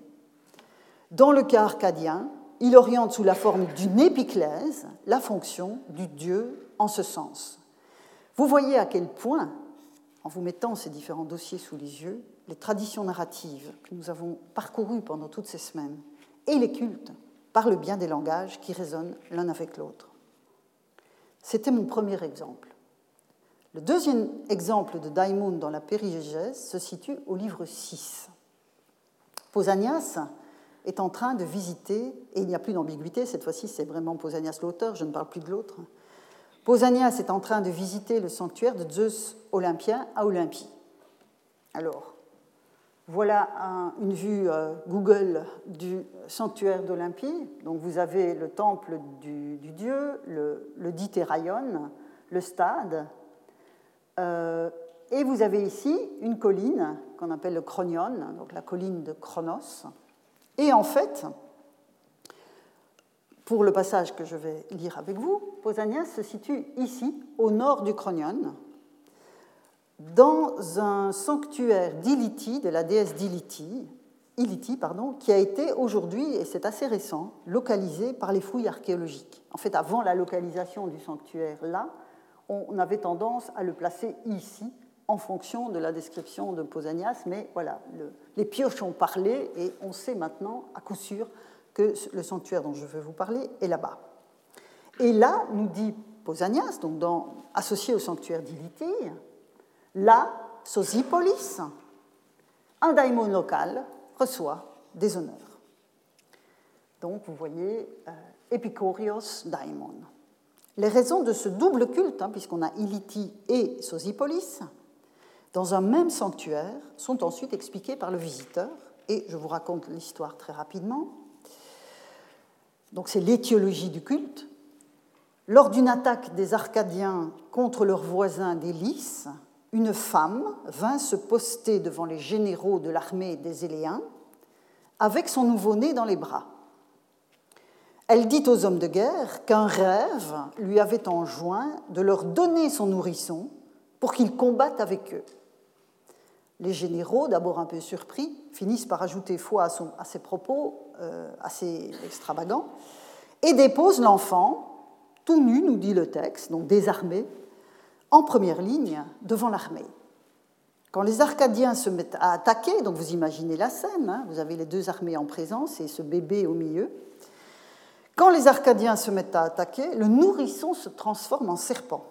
Dans le cas arcadien, il oriente sous la forme d'une épiclèse la fonction du Dieu en ce sens. Vous voyez à quel point, en vous mettant ces différents dossiers sous les yeux, les traditions narratives que nous avons parcourues pendant toutes ces semaines et les cultes parlent bien des langages qui résonnent l'un avec l'autre. C'était mon premier exemple. Le deuxième exemple de Daimon dans la périgégèse se situe au livre 6. Pausanias est en train de visiter, et il n'y a plus d'ambiguïté, cette fois-ci c'est vraiment Pausanias l'auteur, je ne parle plus de l'autre. Pausanias est en train de visiter le sanctuaire de Zeus olympien à Olympie. Alors, voilà une vue euh, Google du sanctuaire d'Olympie. Donc vous avez le temple du, dieu, le, le le stade, et vous avez ici une colline qu'on appelle le Chronion, donc la colline de Chronos. Et en fait, pour le passage que je vais lire avec vous, Pausanias se situe ici, au nord du Chronion, dans un sanctuaire d'Iliti, de la déesse d'Iliti, Iliti, pardon, qui a été aujourd'hui, et c'est assez récent, localisé par les fouilles archéologiques. En fait, avant la localisation du sanctuaire là, on avait tendance à le placer ici en fonction de la description de Pausanias, mais voilà, les pioches ont parlé et on sait maintenant à coup sûr que le sanctuaire dont je veux vous parler est là-bas. Et là, nous dit Pausanias, donc associé au sanctuaire d'Iliti, Là, Sosipolis, un daimon local, reçoit des honneurs. Donc, vous voyez, euh, Epicorios daimon. Les raisons de ce double culte, hein, puisqu'on a Iliti et Sosipolis, dans un même sanctuaire, sont ensuite expliquées par le visiteur, et je vous raconte l'histoire très rapidement. Donc, c'est l'étiologie du culte. Lors d'une attaque des Arcadiens contre leurs voisins des Lys, une femme vint se poster devant les généraux de l'armée des Éléens avec son nouveau-né dans les bras. Elle dit aux hommes de guerre qu'un rêve lui avait enjoint de leur donner son nourrisson pour qu'ils combattent avec eux. Les généraux, d'abord un peu surpris, finissent par ajouter foi à, son, ses propos euh, assez extravagants et déposent l'enfant, tout nu, nous dit le texte, donc désarmé, en première ligne devant l'armée. Quand les Arcadiens se mettent à attaquer, donc vous imaginez la scène, hein, vous avez les deux armées en présence et ce bébé au milieu, quand les Arcadiens se mettent à attaquer, le nourrisson se transforme en serpent.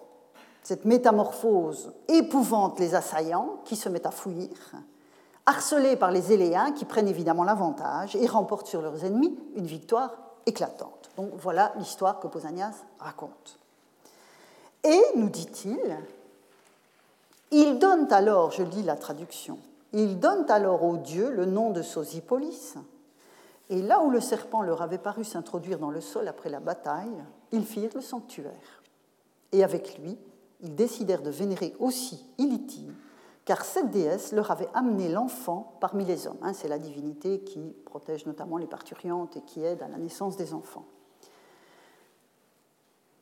Cette métamorphose épouvante les assaillants qui se mettent à fuir, harcelés par les Éléens qui prennent évidemment l'avantage et remportent sur leurs ennemis une victoire éclatante. Donc voilà l'histoire que Pausanias raconte. Et, nous dit-il, ils donnent alors, je lis la traduction, ils donnent alors aux dieux le nom de Sosipolis. Et là où le serpent leur avait paru s'introduire dans le sol après la bataille, ils firent le sanctuaire. Et avec lui, ils décidèrent de vénérer aussi Iliti, car cette déesse leur avait amené l'enfant parmi les hommes. Hein, c'est la divinité qui protège notamment les parturiantes et qui aide à la naissance des enfants.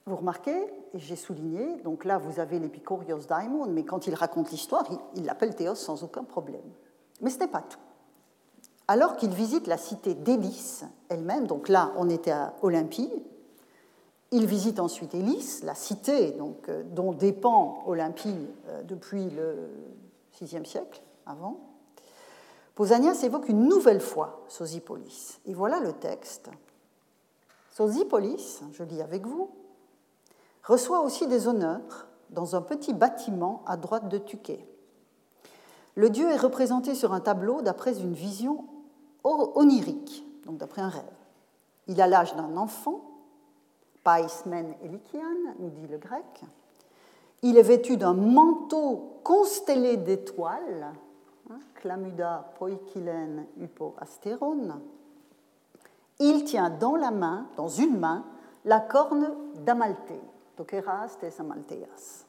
Vous remarquez, et j'ai souligné, donc là vous avez l'Epicurios Daimon, mais quand il raconte l'histoire, il l'appelle Théos sans aucun problème. Mais ce n'est pas tout. Alors qu'il visite la cité d'Élis elle-même, donc là on était à Olympie, il visite ensuite Élis, la cité donc, euh, dont dépend Olympie euh, depuis le VIe siècle avant. Pausanias évoque une nouvelle fois Sosipolis. Et voilà le texte. Sosipolis, je lis avec vous, reçoit aussi des honneurs dans un petit bâtiment à droite de Tuquet. Le dieu est représenté sur un tableau d'après une vision onirique, donc d'après un rêve. Il a l'âge d'un enfant, paismen elikian, nous dit le grec. Il est vêtu d'un manteau constellé d'étoiles, hein, clamuda poikilen upo Il tient dans la main, dans une main, la corne d'Amalthée. Tokeras tes Amalteas.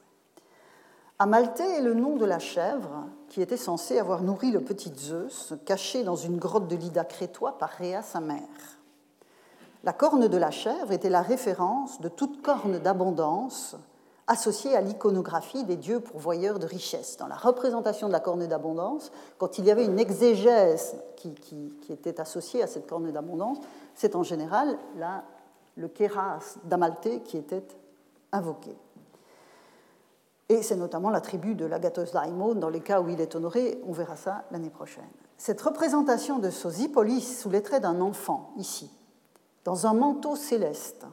Amalthée est le nom de la chèvre qui était censée avoir nourri le petit Zeus, caché dans une grotte de l'Ida crétois par Rhea, sa mère. La corne de la chèvre était la référence de toute corne d'abondance associée à l'iconographie des dieux pourvoyeurs de richesse. Dans la représentation de la corne d'abondance, quand il y avait une exégèse qui, était associée à cette corne d'abondance, c'est en général le kéras d'Amalthée qui était invoqué. Et c'est notamment l'attribut de l'agathos daimon dans les cas où il est honoré, on verra ça l'année prochaine. Cette représentation de Sosipolis sous les traits d'un enfant, ici, dans un manteau céleste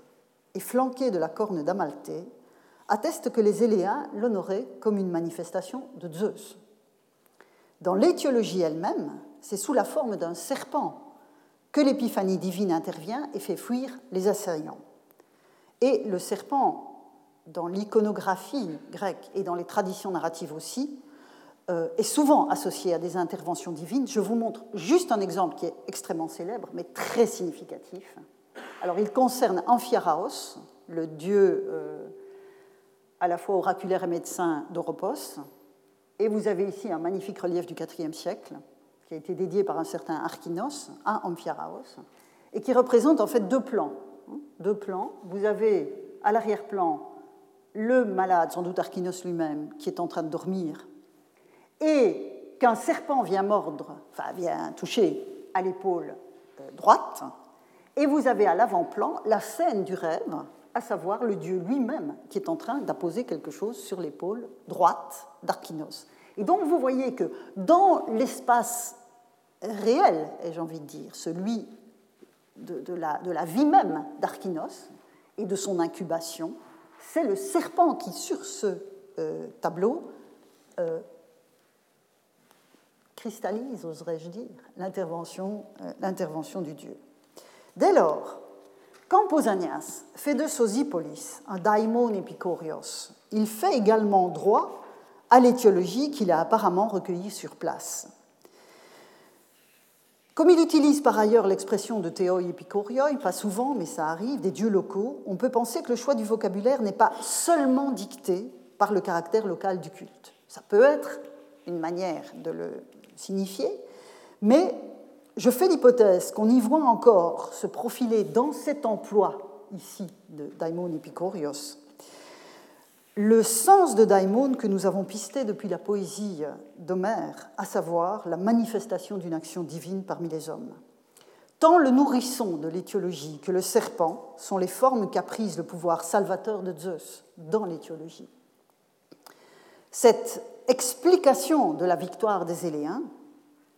et flanqué de la corne d'Amalthée, atteste que les Éléens l'honoraient comme une manifestation de Zeus. Dans l'étiologie elle-même, c'est sous la forme d'un serpent que l'épiphanie divine intervient et fait fuir les assaillants. Et le serpent, dans l'iconographie grecque et dans les traditions narratives aussi, euh, est souvent associé à des interventions divines. Je vous montre juste un exemple qui est extrêmement célèbre, mais très significatif. Alors, il concerne Amphiaraos, le dieu euh, à la fois oraculaire et médecin d'Oropos. Et vous avez ici un magnifique relief du IVe siècle, qui a été dédié par un certain Archinos à Amphiaraos, et qui représente en fait deux plans. Deux plans. Vous avez à l'arrière-plan le malade, sans doute Archinos lui-même, qui est en train de dormir et qu'un serpent vient mordre, enfin vient toucher à l'épaule euh, droite, et vous avez à l'avant-plan la scène du rêve, à savoir le dieu lui-même qui est en train d'apposer quelque chose sur l'épaule droite d'Archinos. Et donc vous voyez que dans l'espace réel, ai-je envie de dire, celui de, la, vie même d'Archinos et de son incubation, c'est le serpent qui, sur ce euh, tableau, euh, cristallise, oserais-je dire, l'intervention, euh, l'intervention du Dieu. Dès lors, quand Pausanias fait de Sosipolis un daimon epikorios, il fait également droit à l'étiologie qu'il a apparemment recueillie sur place. Comme il utilise par ailleurs l'expression de théoi epikorioi, pas souvent, mais ça arrive, des dieux locaux, on peut penser que le choix du vocabulaire n'est pas seulement dicté par le caractère local du culte. Ça peut être une manière de le signifier, mais je fais l'hypothèse qu'on y voit encore se profiler dans cet emploi ici de daimon epikorios le sens de daimon que nous avons pisté depuis la poésie d'Homère, à savoir la manifestation d'une action divine parmi les hommes. Tant le nourrisson de l'étiologie que le serpent sont les formes qu'a prises le pouvoir salvateur de Zeus dans l'étiologie. Cette explication de la victoire des Éléens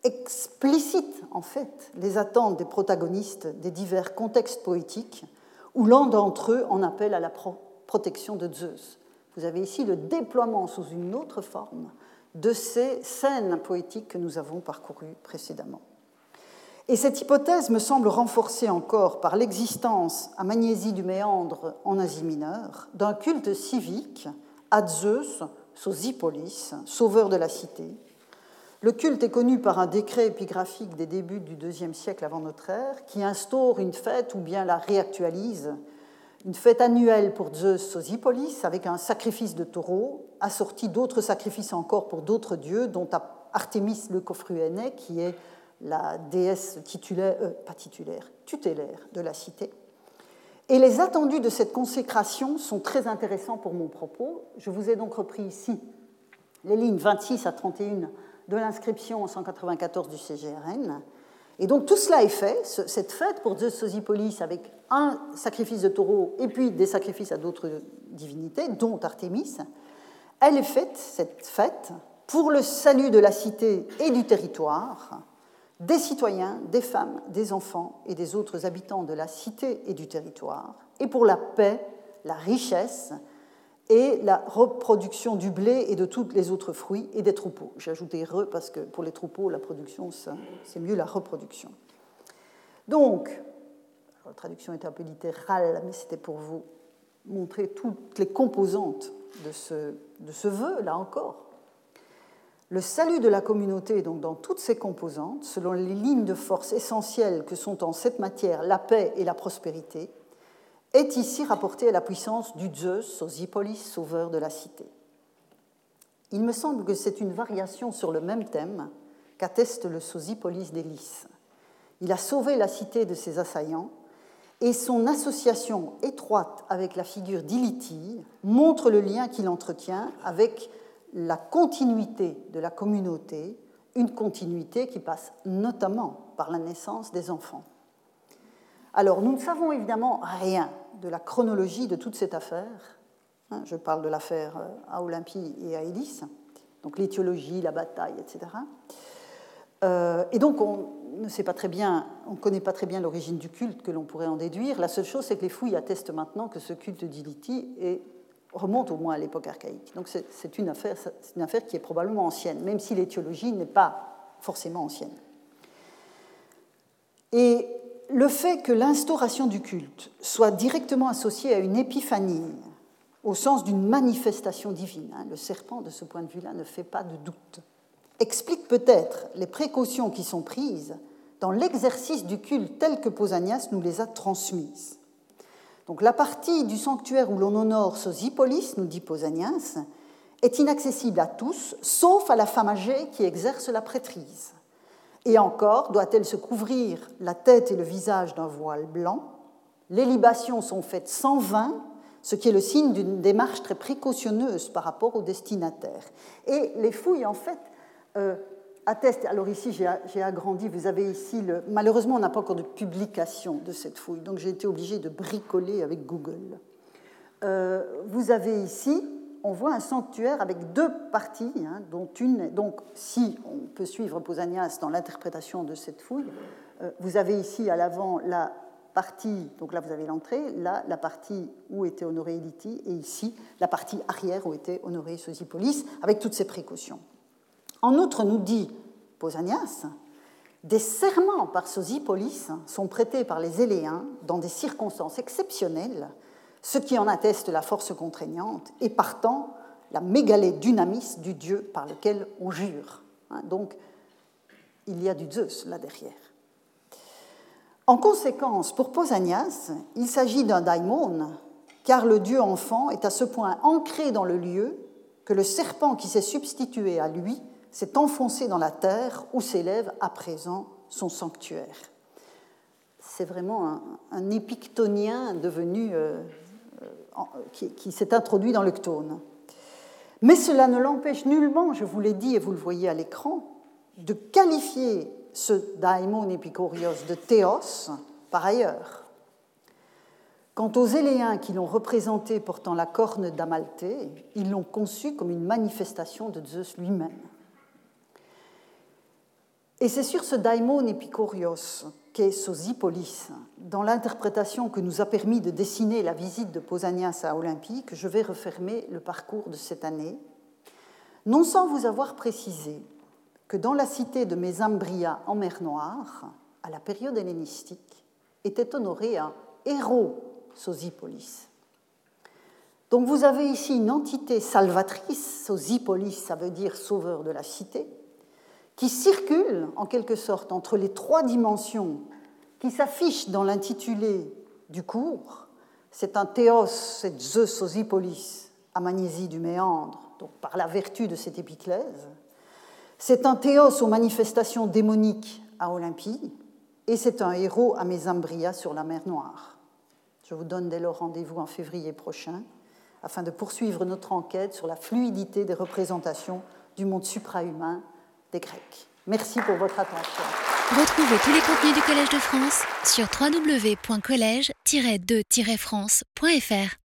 explicite en fait les attentes des protagonistes des divers contextes poétiques où l'un d'entre eux en appelle à la protection de Zeus. Vous avez ici le déploiement sous une autre forme de ces scènes poétiques que nous avons parcourues précédemment. Et cette hypothèse me semble renforcée encore par l'existence à Magnésie du Méandre en Asie mineure d'un culte civique à Zeus, Sosipolis, sauveur de la cité, le culte est connu par un décret épigraphique des débuts du IIe siècle avant notre ère qui instaure une fête ou bien la réactualise, une fête annuelle pour Zeus Sosipolis avec un sacrifice de taureau assorti d'autres sacrifices encore pour d'autres dieux, dont Artémis le Cofruénée qui est la déesse titulaire, euh, titulaire, tutélaire de la cité. Et les attendus de cette consécration sont très intéressants pour mon propos. Je vous ai donc repris ici les lignes 26 à 31 de l'inscription en 194 du CGRN. Et donc tout cela est fait, cette fête pour Zeus Sosipolis avec un sacrifice de taureau et puis des sacrifices à d'autres divinités, dont Artémis, elle est faite, cette fête, pour le salut de la cité et du territoire, des citoyens, des femmes, des enfants et des autres habitants de la cité et du territoire, et pour la paix, la richesse et la reproduction du blé et de tous les autres fruits et des troupeaux. J'ai ajouté re parce que pour les troupeaux, la production, c'est mieux la reproduction. Donc, la traduction était un peu littérale, mais c'était pour vous montrer toutes les composantes de ce, de ce vœu, là encore. Le salut de la communauté, donc dans toutes ses composantes, selon les lignes de force essentielles que sont en cette matière la paix et la prospérité, est ici rapporté à la puissance du Zeus, Sosipolis, sauveur de la cité. Il me semble que c'est une variation sur le même thème qu'atteste le Sosipolis d'Hélice. Il a sauvé la cité de ses assaillants et son association étroite avec la figure d'Iliti montre le lien qu'il entretient avec la continuité de la communauté, une continuité qui passe notamment par la naissance des enfants. Alors, nous ne savons évidemment rien de la chronologie de toute cette affaire. Hein, je parle de l'affaire euh, à Olympie et à Élis, donc l'étiologie, la bataille, etc. Euh, et donc, on ne sait pas très bien, on ne connaît pas très bien l'origine du culte que l'on pourrait en déduire. La seule chose, c'est que les fouilles attestent maintenant que ce culte d'Iliti remonte au moins à l'époque archaïque. Donc, c'est une affaire, qui est probablement ancienne, même si l'étiologie n'est pas forcément ancienne. Et le fait que l'instauration du culte soit directement associée à une épiphanie, au sens d'une manifestation divine, hein, le serpent, de ce point de vue-là, ne fait pas de doute explique peut-être les précautions qui sont prises dans l'exercice du culte tel que Pausanias nous les a transmises. Donc la partie du sanctuaire où l'on honore Sosipolis, nous dit Pausanias, est inaccessible à tous, sauf à la femme âgée qui exerce la prêtrise. Et encore, doit-elle se couvrir la tête et le visage d'un voile blanc? Les libations sont faites sans vin, ce qui est le signe d'une démarche très précautionneuse par rapport au destinataire. Et les fouilles, en fait, euh, atteste. Alors ici, j'ai agrandi. Vous avez ici. Malheureusement, on n'a pas encore de publication de cette fouille, donc j'ai été obligé de bricoler avec Google. Euh, vous avez ici, on voit un sanctuaire avec deux parties, hein, dont une. Donc, si on peut suivre Pausanias dans l'interprétation de cette fouille, euh, vous avez ici à l'avant la partie, donc là vous avez l'entrée, là la partie où était honoré Eliti, et ici la partie arrière où était honoré Sosipolis, avec toutes ces précautions. En outre, nous dit Pausanias, des serments par Sosipolis sont prêtés par les Éléens dans des circonstances exceptionnelles, ce qui en atteste la force contraignante et partant la mégalée dynamis du dieu par lequel on jure. Hein, donc, il y a du Zeus là derrière. En conséquence, pour Pausanias, il s'agit d'un daimon, car le dieu enfant est à ce point ancré dans le lieu que le serpent qui s'est substitué à lui s'est enfoncé dans la terre où s'élève à présent son sanctuaire. C'est vraiment un, épictonien devenu, euh, euh, qui, s'est introduit dans le Mais cela ne l'empêche nullement, je vous l'ai dit et vous le voyez à l'écran, de qualifier ce daimon epicorios de théos par ailleurs. Quant aux Éléens qui l'ont représenté portant la corne d'Amalthée, ils l'ont conçu comme une manifestation de Zeus lui-même. Et c'est sur ce daimon epicorios qu'est dans l'interprétation que nous a permis de dessiner la visite de Pausanias à Olympie, que je vais refermer le parcours de cette année, non sans vous avoir précisé que dans la cité de Mésambria en mer Noire, à la période hellénistique, était honoré un héros Sosipolis. Donc vous avez ici une entité salvatrice, Sosipolis, ça veut dire sauveur de la cité, qui circule en quelque sorte entre les trois dimensions qui s'affichent dans l'intitulé du cours. C'est un théos, c'est Zeus Osipolis, à Magnésie du Méandre, donc par la vertu de cette épiclèse. C'est un théos aux manifestations démoniques à Olympie, et c'est un héros à Mésambria sur la mer Noire. Je vous donne dès lors rendez-vous en février prochain afin de poursuivre notre enquête sur la fluidité des représentations du monde suprahumain Merci pour votre attention. Retrouvez tous les contenus du Collège de France sur www.colège-2-france.fr.